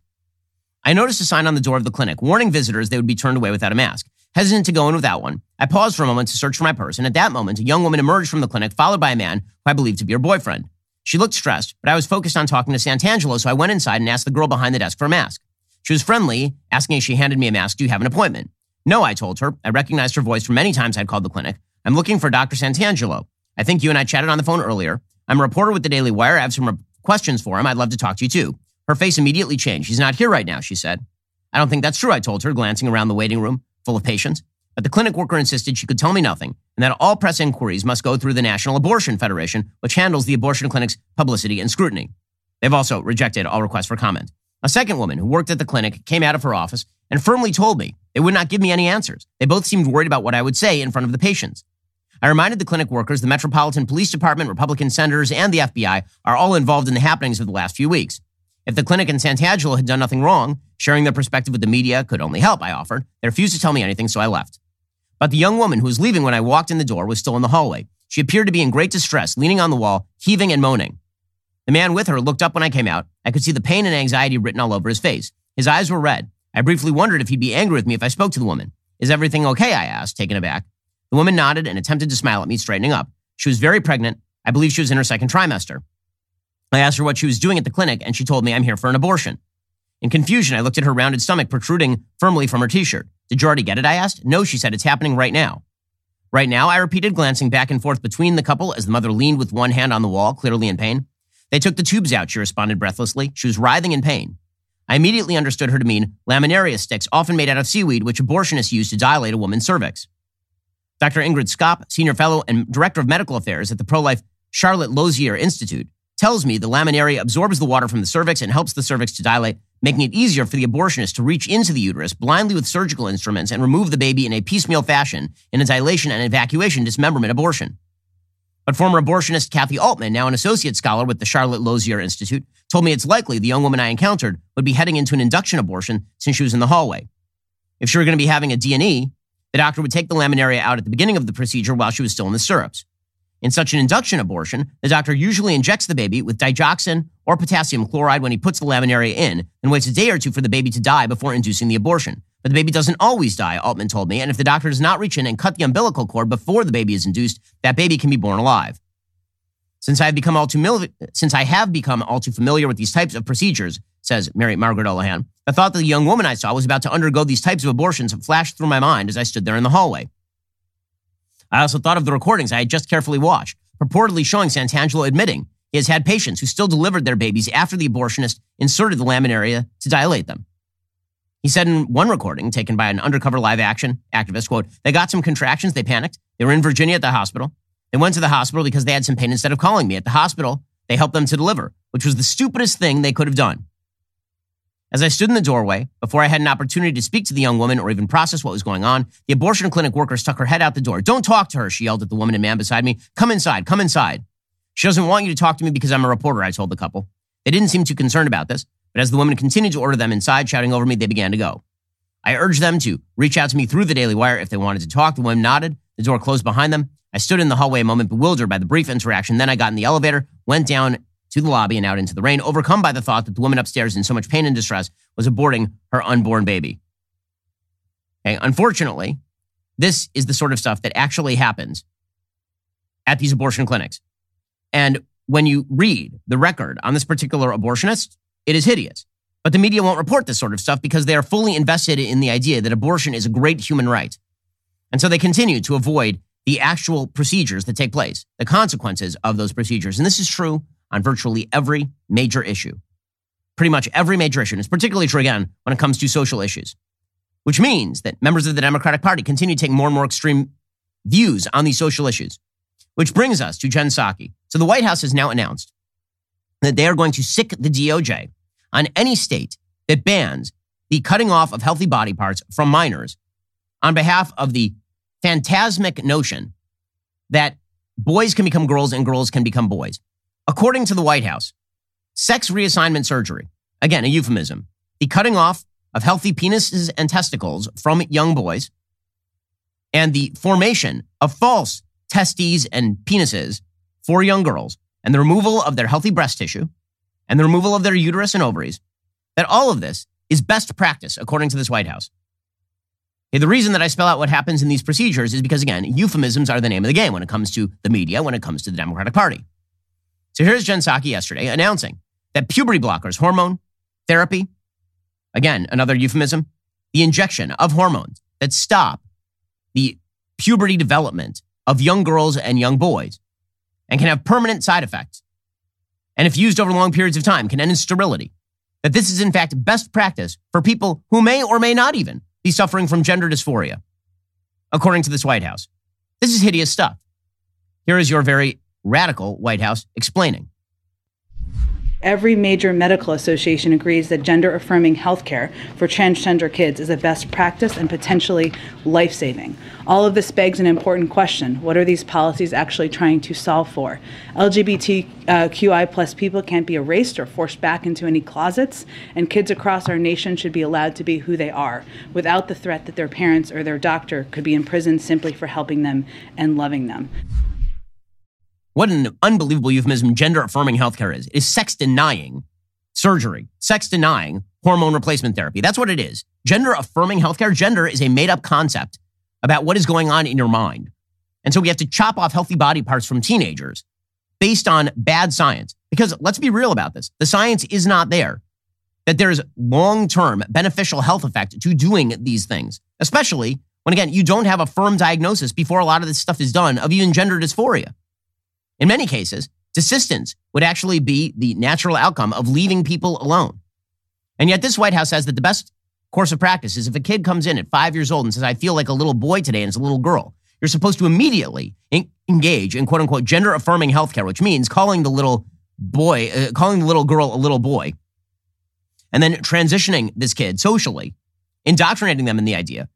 I noticed a sign on the door of the clinic warning visitors they would be turned away without a mask. Hesitant to go in without one, I paused for a moment to search for my purse, and at that moment, a young woman emerged from the clinic, followed by a man who I believed to be her boyfriend. She looked stressed, but I was focused on talking to Santangelo, so I went inside and asked the girl behind the desk for a mask. She was friendly, asking as she handed me a mask, Do you have an appointment? No, I told her. I recognized her voice from many times I'd called the clinic. I'm looking for Dr. Santangelo. I think you and I chatted on the phone earlier. I'm a reporter with the Daily Wire. I have some re- questions for him. I'd love to talk to you too. Her face immediately changed. He's not here right now, she said. I don't think that's true, I told her, glancing around the waiting room full of patients. But the clinic worker insisted she could tell me nothing and that all press inquiries must go through the National Abortion Federation, which handles the abortion clinic's publicity and scrutiny. They've also rejected all requests for comment. A second woman who worked at the clinic came out of her office and firmly told me they would not give me any answers. They both seemed worried about what I would say in front of the patients. I reminded the clinic workers, the Metropolitan Police Department, Republican senators, and the FBI are all involved in the happenings of the last few weeks. If the clinic in Santangelo had done nothing wrong, sharing their perspective with the media could only help, I offered. They refused to tell me anything, so I left. But the young woman who was leaving when I walked in the door was still in the hallway. She appeared to be in great distress, leaning on the wall, heaving and moaning. The man with her looked up when I came out. I could see the pain and anxiety written all over his face. His eyes were red. I briefly wondered if he'd be angry with me if I spoke to the woman. Is everything okay? I asked, taken aback. The woman nodded and attempted to smile at me, straightening up. She was very pregnant. I believe she was in her second trimester. I asked her what she was doing at the clinic, and she told me I'm here for an abortion. In confusion, I looked at her rounded stomach protruding firmly from her t shirt. Did you already get it? I asked. No, she said. It's happening right now. Right now, I repeated, glancing back and forth between the couple as the mother leaned with one hand on the wall, clearly in pain. They took the tubes out, she responded breathlessly. She was writhing in pain. I immediately understood her to mean laminaria sticks, often made out of seaweed, which abortionists use to dilate a woman's cervix. Dr. Ingrid Skop, senior fellow and director of medical affairs at the pro life Charlotte Lozier Institute, tells me the laminaria absorbs the water from the cervix and helps the cervix to dilate, making it easier for the abortionist to reach into the uterus blindly with surgical instruments and remove the baby in a piecemeal fashion in a dilation and evacuation dismemberment abortion. But former abortionist Kathi Aultman, now an associate scholar with the Charlotte Lozier Institute, told me it's likely the young woman I encountered would be heading into an induction abortion since she was in the hallway. If she were going to be having a D&E, the doctor would take the laminaria out at the beginning of the procedure while she was still in the stirrups. In such an induction abortion, the doctor usually injects the baby with digoxin or potassium chloride when he puts the laminaria in, and waits a day or two for the baby to die before inducing the abortion. But the baby doesn't always die, Aultman told me, and if the doctor does not reach in and cut the umbilical cord before the baby is induced, that baby can be born alive. Since I have become all too mil- since I have become all too familiar with these types of procedures, says Mary Margaret Olohan, the thought that the young woman I saw was about to undergo these types of abortions flashed through my mind as I stood there in the hallway. I also thought of the recordings I had just carefully watched, purportedly showing Santangelo admitting he has had patients who still delivered their babies after the abortionist inserted the laminaria to dilate them. He said in one recording taken by an undercover live action activist, quote, they got some contractions, they panicked. They were in Virginia at the hospital. They went to the hospital because they had some pain instead of calling me. At the hospital, they helped them to deliver, which was the stupidest thing they could have done. As I stood in the doorway, before I had an opportunity to speak to the young woman or even process what was going on, the abortion clinic worker stuck her head out the door. Don't talk to her, she yelled at the woman and man beside me. Come inside, come inside. She doesn't want you to talk to me because I'm a reporter, I told the couple. They didn't seem too concerned about this, but as the woman continued to order them inside, shouting over me, they began to go. I urged them to reach out to me through the Daily Wire if they wanted to talk. The woman nodded. The door closed behind them. I stood in the hallway a moment, bewildered by the brief interaction. Then I got in the elevator, went down to the lobby and out into the rain, overcome by the thought that the woman upstairs in so much pain and distress was aborting her unborn baby. Okay, unfortunately, this is the sort of stuff that actually happens at these abortion clinics. And when you read the record on this particular abortionist, it is hideous. But the media won't report this sort of stuff because they are fully invested in the idea that abortion is a great human right. And so they continue to avoid the actual procedures that take place, the consequences of those procedures. And this is true on virtually every major issue. Pretty much every major issue. And it's particularly true, again, when it comes to social issues, which means that members of the Democratic Party continue to take more and more extreme views on these social issues. Which brings us to Jen Psaki. So the White House has now announced that they are going to sic the DOJ on any state that bans the cutting off of healthy body parts from minors on behalf of the phantasmic notion that boys can become girls and girls can become boys. According to the White House, sex reassignment surgery, again, a euphemism, the cutting off of healthy penises and testicles from young boys, and the formation of false testes and penises for young girls, and the removal of their healthy breast tissue, and the removal of their uterus and ovaries, that all of this is best practice according to this White House. Okay, the reason that I spell out what happens in these procedures is because, again, euphemisms are the name of the game when it comes to the media, when it comes to the Democratic Party. So here's Jen Psaki yesterday announcing that puberty blockers, hormone therapy, again, another euphemism, the injection of hormones that stop the puberty development of young girls and young boys and can have permanent side effects. And if used over long periods of time, can end in sterility. That this is in fact best practice for people who may or may not even be suffering from gender dysphoria, according to this White House. This is hideous stuff. Here is your very radical White House explaining. Every major medical association agrees that gender affirming healthcare for transgender kids is a best practice and potentially life saving. All of this begs an important question what are these policies actually trying to solve for? LGBTQI plus people can't be erased or forced back into any closets, and kids across our nation should be allowed to be who they are without the threat that their parents or their doctor could be imprisoned simply for helping them and loving them. What an unbelievable euphemism gender affirming healthcare is. It is sex denying surgery, sex denying hormone replacement therapy. That's what it is. Gender affirming healthcare. Gender is a made up concept about what is going on in your mind. And so we have to chop off healthy body parts from teenagers based on bad science. Because let's be real about this the science is not there that there's long term beneficial health effect to doing these things, especially when, again, you don't have a firm diagnosis before a lot of this stuff is done of even gender dysphoria. In many cases, desistance would actually be the natural outcome of leaving people alone. And yet, this White House says that the best course of practice is if a kid comes in at five years old and says, I feel like a little boy today and it's a little girl, you're supposed to immediately engage in quote unquote gender affirming healthcare, which means calling the little boy, uh, calling the little girl a little boy, and then transitioning this kid socially, indoctrinating them in the idea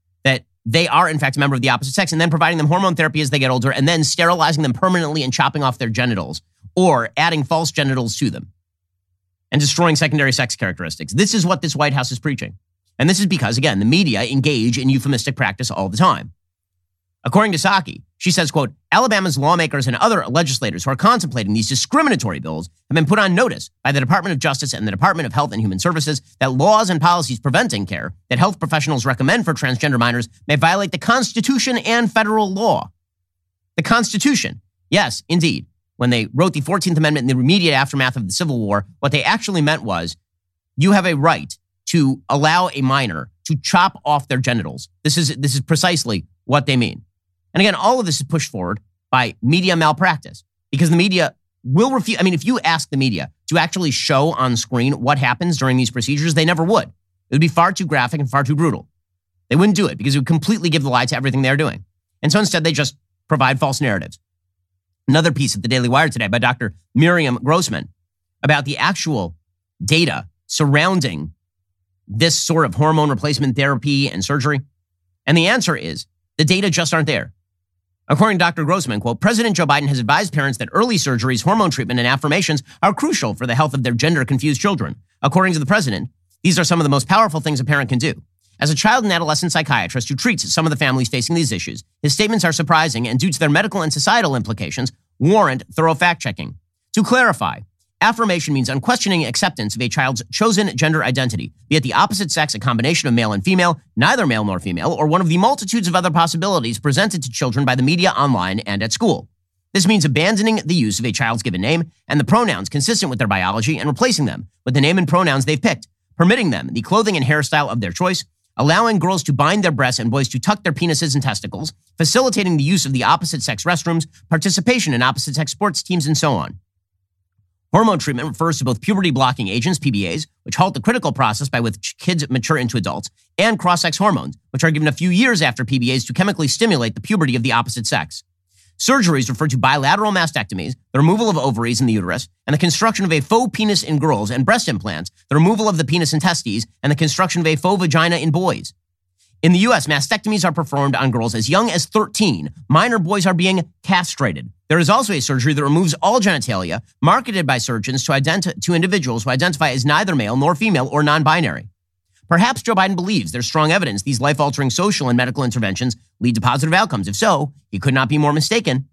they are, in fact, a member of the opposite sex, and then providing them hormone therapy as they get older, and then sterilizing them permanently and chopping off their genitals or adding false genitals to them and destroying secondary sex characteristics. This is what this White House is preaching. And this is because, again, the media engage in euphemistic practice all the time. According to Psaki, she says, quote, Alabama's lawmakers and other legislators who are contemplating these discriminatory bills have been put on notice by the Department of Justice and the Department of Health and Human Services that laws and policies preventing care that health professionals recommend for transgender minors may violate the Constitution and federal law. The Constitution. Yes, indeed. When they wrote the 14th Amendment in the immediate aftermath of the Civil War, what they actually meant was you have a right to allow a minor to chop off their genitals. This is, this is precisely what they mean. And again, all of this is pushed forward by media malpractice because the media will refuse. I mean, if you ask the media to actually show on screen what happens during these procedures, they never would. It would be far too graphic and far too brutal. They wouldn't do it because it would completely give the lie to everything they're doing. And so instead, they just provide false narratives. Another piece at the Daily Wire today by Dr. Miriam Grossman about the actual data surrounding this sort of hormone replacement therapy and surgery. And the answer is the data just aren't there. According to Dr. Grossman, quote, President Joe Biden has advised parents that early surgeries, hormone treatment, and affirmations are crucial for the health of their gender confused children. According to the president, these are some of the most powerful things a parent can do. As a child and adolescent psychiatrist who treats some of the families facing these issues, his statements are surprising and, due to their medical and societal implications, warrant thorough fact checking. To clarify, Affirmation means unquestioning acceptance of a child's chosen gender identity, be it the opposite sex, a combination of male and female, neither male nor female, or one of the multitudes of other possibilities presented to children by the media online and at school. This means abandoning the use of a child's given name and the pronouns consistent with their biology and replacing them with the name and pronouns they've picked, permitting them the clothing and hairstyle of their choice, allowing girls to bind their breasts and boys to tuck their penises and testicles, facilitating the use of the opposite sex restrooms, participation in opposite sex sports teams, and so on. Hormone treatment refers to both puberty blocking agents, PBAs, which halt the critical process by which kids mature into adults, and cross sex hormones, which are given a few years after PBAs to chemically stimulate the puberty of the opposite sex. Surgeries refer to bilateral mastectomies, the removal of ovaries in the uterus, and the construction of a faux penis in girls, and breast implants, the removal of the penis and testes, and the construction of a faux vagina in boys. In the US, mastectomies are performed on girls as young as 13. Minor boys are being castrated. There is also a surgery that removes all genitalia, marketed by surgeons to, identi- to individuals who identify as neither male nor female or non binary. Perhaps Joe Biden believes there's strong evidence these life altering social and medical interventions lead to positive outcomes. If so, he could not be more mistaken.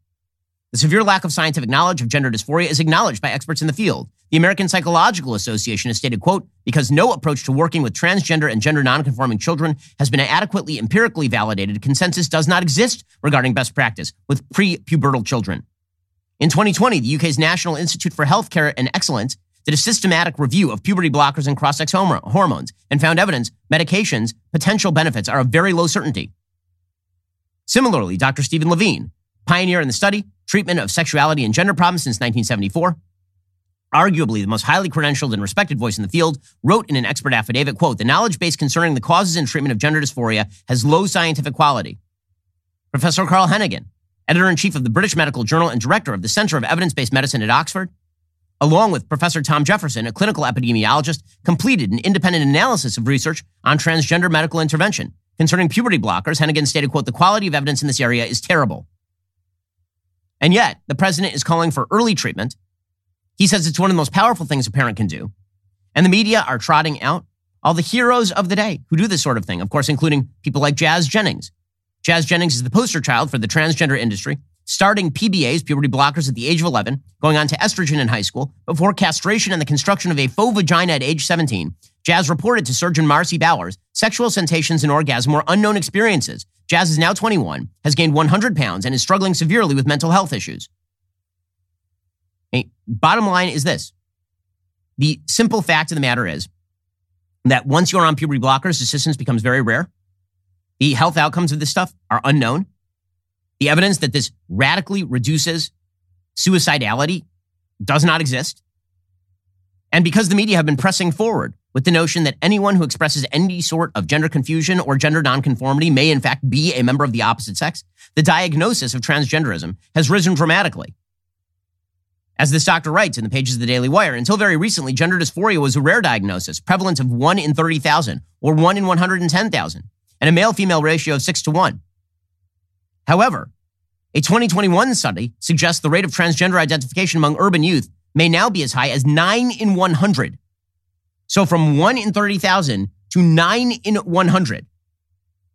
The severe lack of scientific knowledge of gender dysphoria is acknowledged by experts in the field. The American Psychological Association has stated, quote, because no approach to working with transgender and gender nonconforming children has been adequately empirically validated, consensus does not exist regarding best practice with pre-pubertal children. In 2020, the UK's National Institute for Healthcare and Excellence did a systematic review of puberty blockers and cross-sex hormones and found evidence medications' potential benefits are of very low certainty. Similarly, Dr. Stephen Levine, pioneer in the study, treatment of sexuality and gender problems since 1974, arguably the most highly credentialed and respected voice in the field, wrote in an expert affidavit, quote, the knowledge base concerning the causes and treatment of gender dysphoria has low scientific quality. Professor Carl Heneghan, editor-in-chief of the British Medical Journal and director of the Center of Evidence-Based Medicine at Oxford, along with Professor Tom Jefferson, a clinical epidemiologist, completed an independent analysis of research on transgender medical intervention. Concerning puberty blockers, Heneghan stated, quote, the quality of evidence in this area is terrible. And yet, the president is calling for early treatment he says it's one of the most powerful things a parent can do. And the media are trotting out all the heroes of the day who do this sort of thing, of course, including people like Jazz Jennings. Jazz Jennings is the poster child for the transgender industry, starting PBAs, puberty blockers, at the age of 11, going on to estrogen in high school, before castration and the construction of a faux vagina at age 17. Jazz reported to surgeon Marci Bowers sexual sensations and orgasm were unknown experiences. Jazz is now 21, has gained 100 pounds, and is struggling severely with mental health issues. Bottom line is this. The simple fact of the matter is that once you're on puberty blockers, desistance becomes very rare. The health outcomes of this stuff are unknown. The evidence that this radically reduces suicidality does not exist. And because the media have been pressing forward with the notion that anyone who expresses any sort of gender confusion or gender nonconformity may in fact be a member of the opposite sex, the diagnosis of transgenderism has risen dramatically. As this doctor writes in the pages of the Daily Wire, until very recently, gender dysphoria was a rare diagnosis, prevalence of 1 in 30,000 or 1 in 110,000, and a male female ratio of 6 to 1. However, a 2021 study suggests the rate of transgender identification among urban youth may now be as high as 9 in 100. So from 1 in 30,000 to 9 in 100,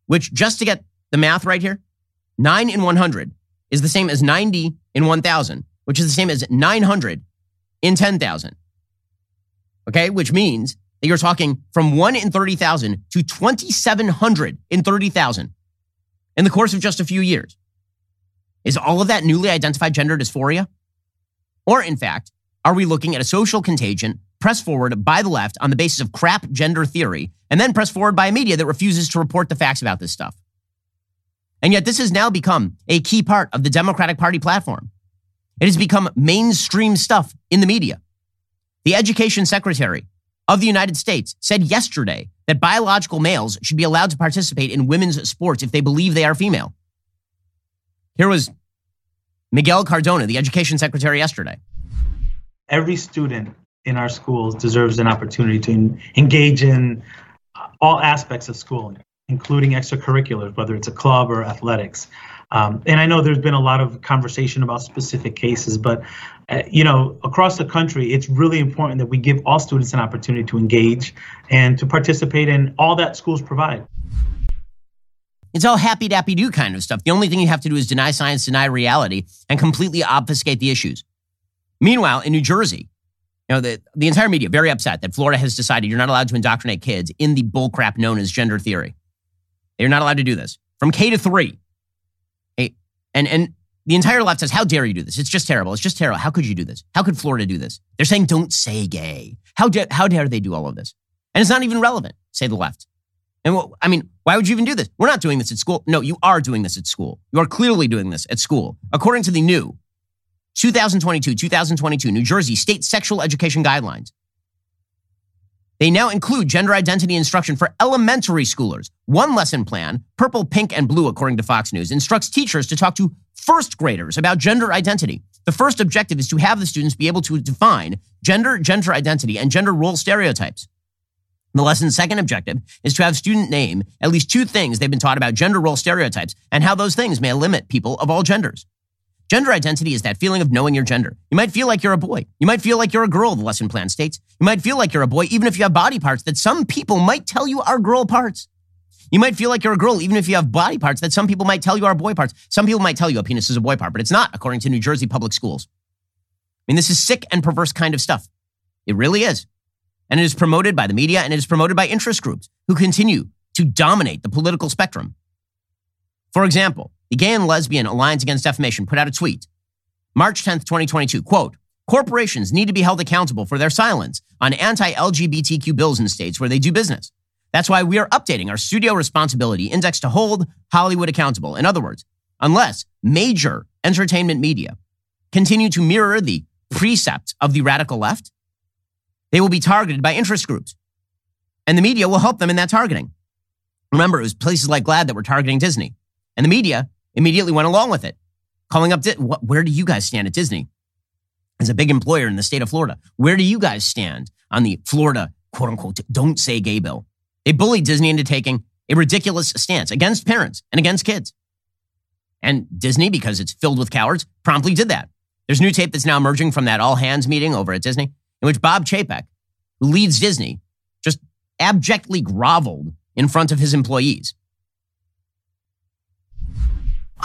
which just to get the math right here, 9 in 100 is the same as 90 in 1,000 which is the same as 900 in 10,000. Okay, which means that you're talking from 1 in 30,000 to 2,700 in 30,000 in the course of just a few years. Is all of that newly identified gender dysphoria? Or, in fact, are we looking at a social contagion pressed forward by the left on the basis of crap gender theory and then pressed forward by a media that refuses to report the facts about this stuff? And yet, this has now become a key part of the Democratic Party platform. It has become mainstream stuff in the media. The education secretary of the United States said yesterday that biological males should be allowed to participate in women's sports if they believe they are female. Here was Miguel Cardona, the education secretary, yesterday. Every student in our schools deserves an opportunity to engage in all aspects of schooling, including extracurriculars, whether it's a club or athletics. Um, and I know there's been a lot of conversation about specific cases, but uh, you know, across the country, it's really important that we give all students an opportunity to engage and to participate in all that schools provide. It's all happy dappy do kind of stuff. The only thing you have to do is deny science, deny reality, and completely obfuscate the issues. Meanwhile, in New Jersey, you know, the, the entire media very upset that Florida has decided you're not allowed to indoctrinate kids in the bullcrap known as gender theory. You're not allowed to do this. From K to three, and, and the entire left says, How dare you do this? It's just terrible. It's just terrible. How could you do this? How could Florida do this? They're saying, Don't say gay. How, da- how dare they do all of this? And it's not even relevant, say the left. And I mean, why would you even do this? We're not doing this at school. No, you are doing this at school. You are clearly doing this at school. According to the new 2022 2022 New Jersey State Sexual Education Guidelines, they now include gender identity instruction for elementary schoolers. One lesson plan, purple, pink, and blue, according to Fox News, instructs teachers to talk to first graders about gender identity. The first objective is to have the students be able to define gender, gender identity, and gender role stereotypes. The lesson's second objective is to have student name at least two things they've been taught about gender role stereotypes and how those things may limit people of all genders. Gender identity is that feeling of knowing your gender. You might feel like you're a boy. You might feel like you're a girl, the lesson plan states. You might feel like you're a boy even if you have body parts that some people might tell you are girl parts. You might feel like you're a girl even if you have body parts that some people might tell you are boy parts. Some people might tell you a penis is a boy part, but it's not, according to New Jersey public schools. I mean, this is sick and perverse kind of stuff. It really is. And it is promoted by the media and it is promoted by interest groups who continue to dominate the political spectrum. For example, the Gay and Lesbian Alliance Against Defamation put out a tweet. March 10th, 2022, quote, Corporations need to be held accountable for their silence on anti LGBTQ bills in states where they do business. That's why we are updating our studio responsibility index to hold Hollywood accountable. In other words, unless major entertainment media continue to mirror the precepts of the radical left, they will be targeted by interest groups. And the media will help them in that targeting. Remember, it was places like GLAAD that were targeting Disney. And the media immediately went along with it, calling up, where do you guys stand at Disney? As a big employer in the state of Florida, where do you guys stand on the Florida, quote unquote, don't say gay bill? They bullied Disney into taking a ridiculous stance against parents and against kids. And Disney, because it's filled with cowards, promptly did that. There's new tape that's now emerging from that all hands meeting over at Disney, in which Bob Chapek, who leads Disney, just abjectly groveled in front of his employees.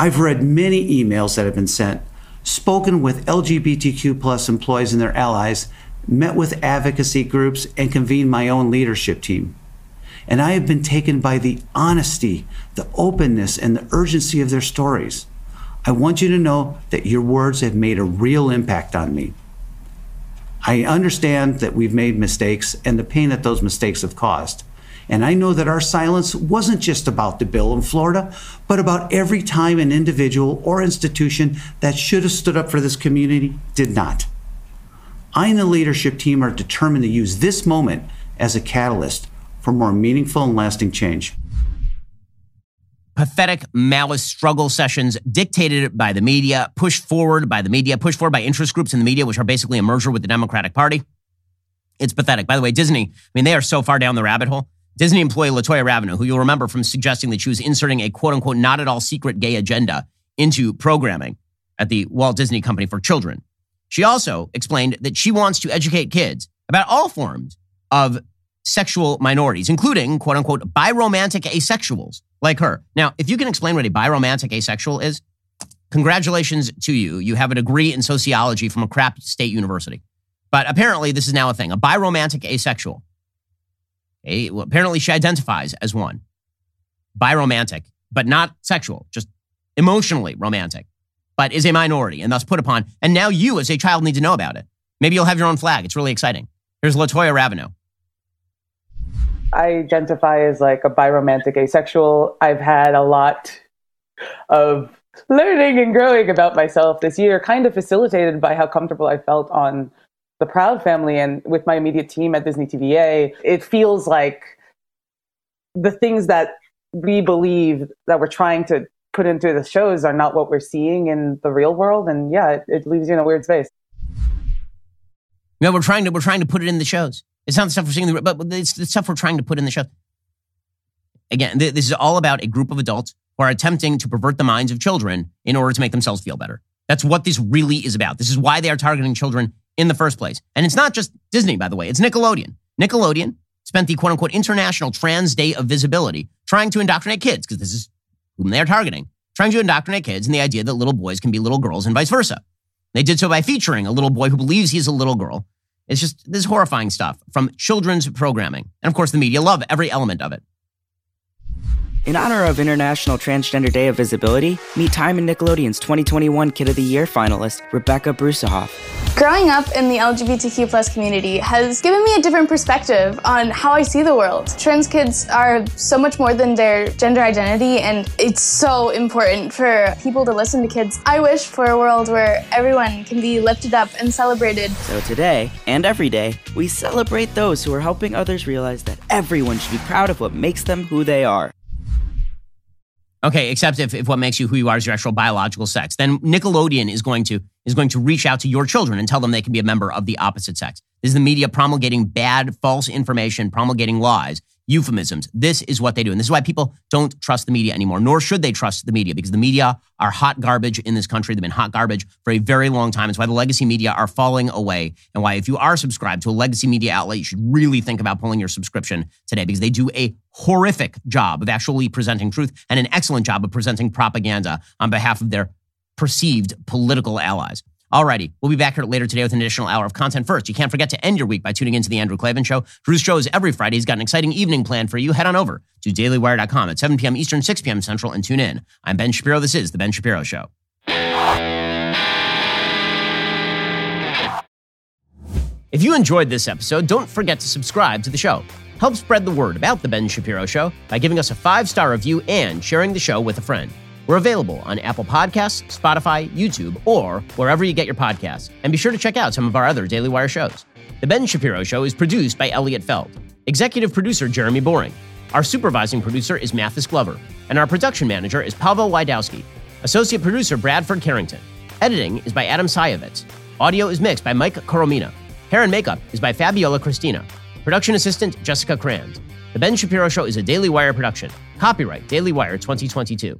I've read many emails that have been sent, spoken with LGBTQ plus employees and their allies, met with advocacy groups, and convened my own leadership team. And I have been taken by the honesty, the openness, and the urgency of their stories. I want you to know that your words have made a real impact on me. I understand that we've made mistakes and the pain that those mistakes have caused. And I know that our silence wasn't just about the bill in Florida, but about every time an individual or institution that should have stood up for this community did not. I and the leadership team are determined to use this moment as a catalyst for more meaningful and lasting change. Pathetic malice struggle sessions dictated by the media, pushed forward by the media, pushed forward by interest groups in the media, which are basically a merger with the Democratic Party. It's pathetic. By the way, Disney, I mean, they are so far down the rabbit hole. Disney employee Latoya Raveneau, who you'll remember from suggesting that she was inserting a quote unquote not at all secret gay agenda into programming at the Walt Disney Company for Children. She also explained that she wants to educate kids about all forms of sexual minorities, including quote unquote biromantic asexuals like her. Now, if you can explain what a biromantic asexual is, congratulations to you. You have a degree in sociology from a crap state university. But apparently, this is now a thing a biromantic asexual. Apparently, she identifies as one biromantic, but not sexual, just emotionally romantic, but is a minority and thus put upon. And now you, as a child, need to know about it. Maybe you'll have your own flag. It's really exciting. Here's Latoya Raveneau. I identify as like a biromantic asexual. I've had a lot of learning and growing about myself this year, kind of facilitated by how comfortable I felt on the Proud family and with my immediate team at Disney TVA. It feels like the things that we believe that we're trying to put into the shows are not what we're seeing in the real world. And yeah, it, it leaves you in a weird space. Yeah, we're trying to we're trying to put it in the shows. It's not the stuff we're seeing, but it's the stuff we're trying to put in the show. Again, this is all about a group of adults who are attempting to pervert the minds of children in order to make themselves feel better. That's what this really is about. This is why they are targeting children in the first place. And it's not just Disney, by the way, it's Nickelodeon. Nickelodeon spent the quote unquote International Trans Day of Visibility trying to indoctrinate kids, because this is whom they are targeting, trying to indoctrinate kids in the idea that little boys can be little girls and vice versa. They did so by featuring a little boy who believes he's a little girl it's just this horrifying stuff from children's programming. And of course, the media love every element of it. In honor of International Transgender Day of Visibility, meet Time and Nickelodeon's 2021 Kid of the Year finalist, Rebekah Bruesehoff. Growing up in the LGBTQ plus community has given me a different perspective on how I see the world. Trans kids are so much more than their gender identity, and it's so important for people to listen to kids. I wish for a world where everyone can be lifted up and celebrated. So today, and every day, we celebrate those who are helping others realize that everyone should be proud of what makes them who they are. Okay, except if, if what makes you who you are is your actual biological sex, then Nickelodeon is going to is going to reach out to your children and tell them they can be a member of the opposite sex. This is the media promulgating bad, false information, promulgating lies, euphemisms. This is what they do. And this is why people don't trust the media anymore, nor should they trust the media, because the media are hot garbage in this country. They've been hot garbage for a very long time. It's why the legacy media are falling away, and why if you are subscribed to a legacy media outlet, you should really think about pulling your subscription today, because they do a horrific job of actually presenting truth and an excellent job of presenting propaganda on behalf of their perceived political allies. Alrighty, we'll be back here later today with an additional hour of content. First, you can't forget to end your week by tuning into the Andrew Klavan Show. Drew's show is every Friday. He's got an exciting evening planned for you. Head on over to dailywire.com at 7 p.m. Eastern, 6 p.m. Central, and tune in. I'm Ben Shapiro. This is The Ben Shapiro Show. If you enjoyed this episode, don't forget to subscribe to the show. Help spread the word about The Ben Shapiro Show by giving us a five star review and sharing the show with a friend. We're available on Apple Podcasts, Spotify, YouTube, or wherever you get your podcasts. And be sure to check out some of our other Daily Wire shows. The Ben Shapiro Show is produced by Elliot Feld, executive producer Jeremy Boring. Our supervising producer is Mathis Glover, and our production manager is Pavel Lydowski. Associate producer Bradford Carrington. Editing is by Adam Sayevitz. Audio is mixed by Mike Coromina. Hair and makeup is by Fabiola Christina. Production assistant Jessica Crand. The Ben Shapiro Show is a Daily Wire production. Copyright Daily Wire 2022.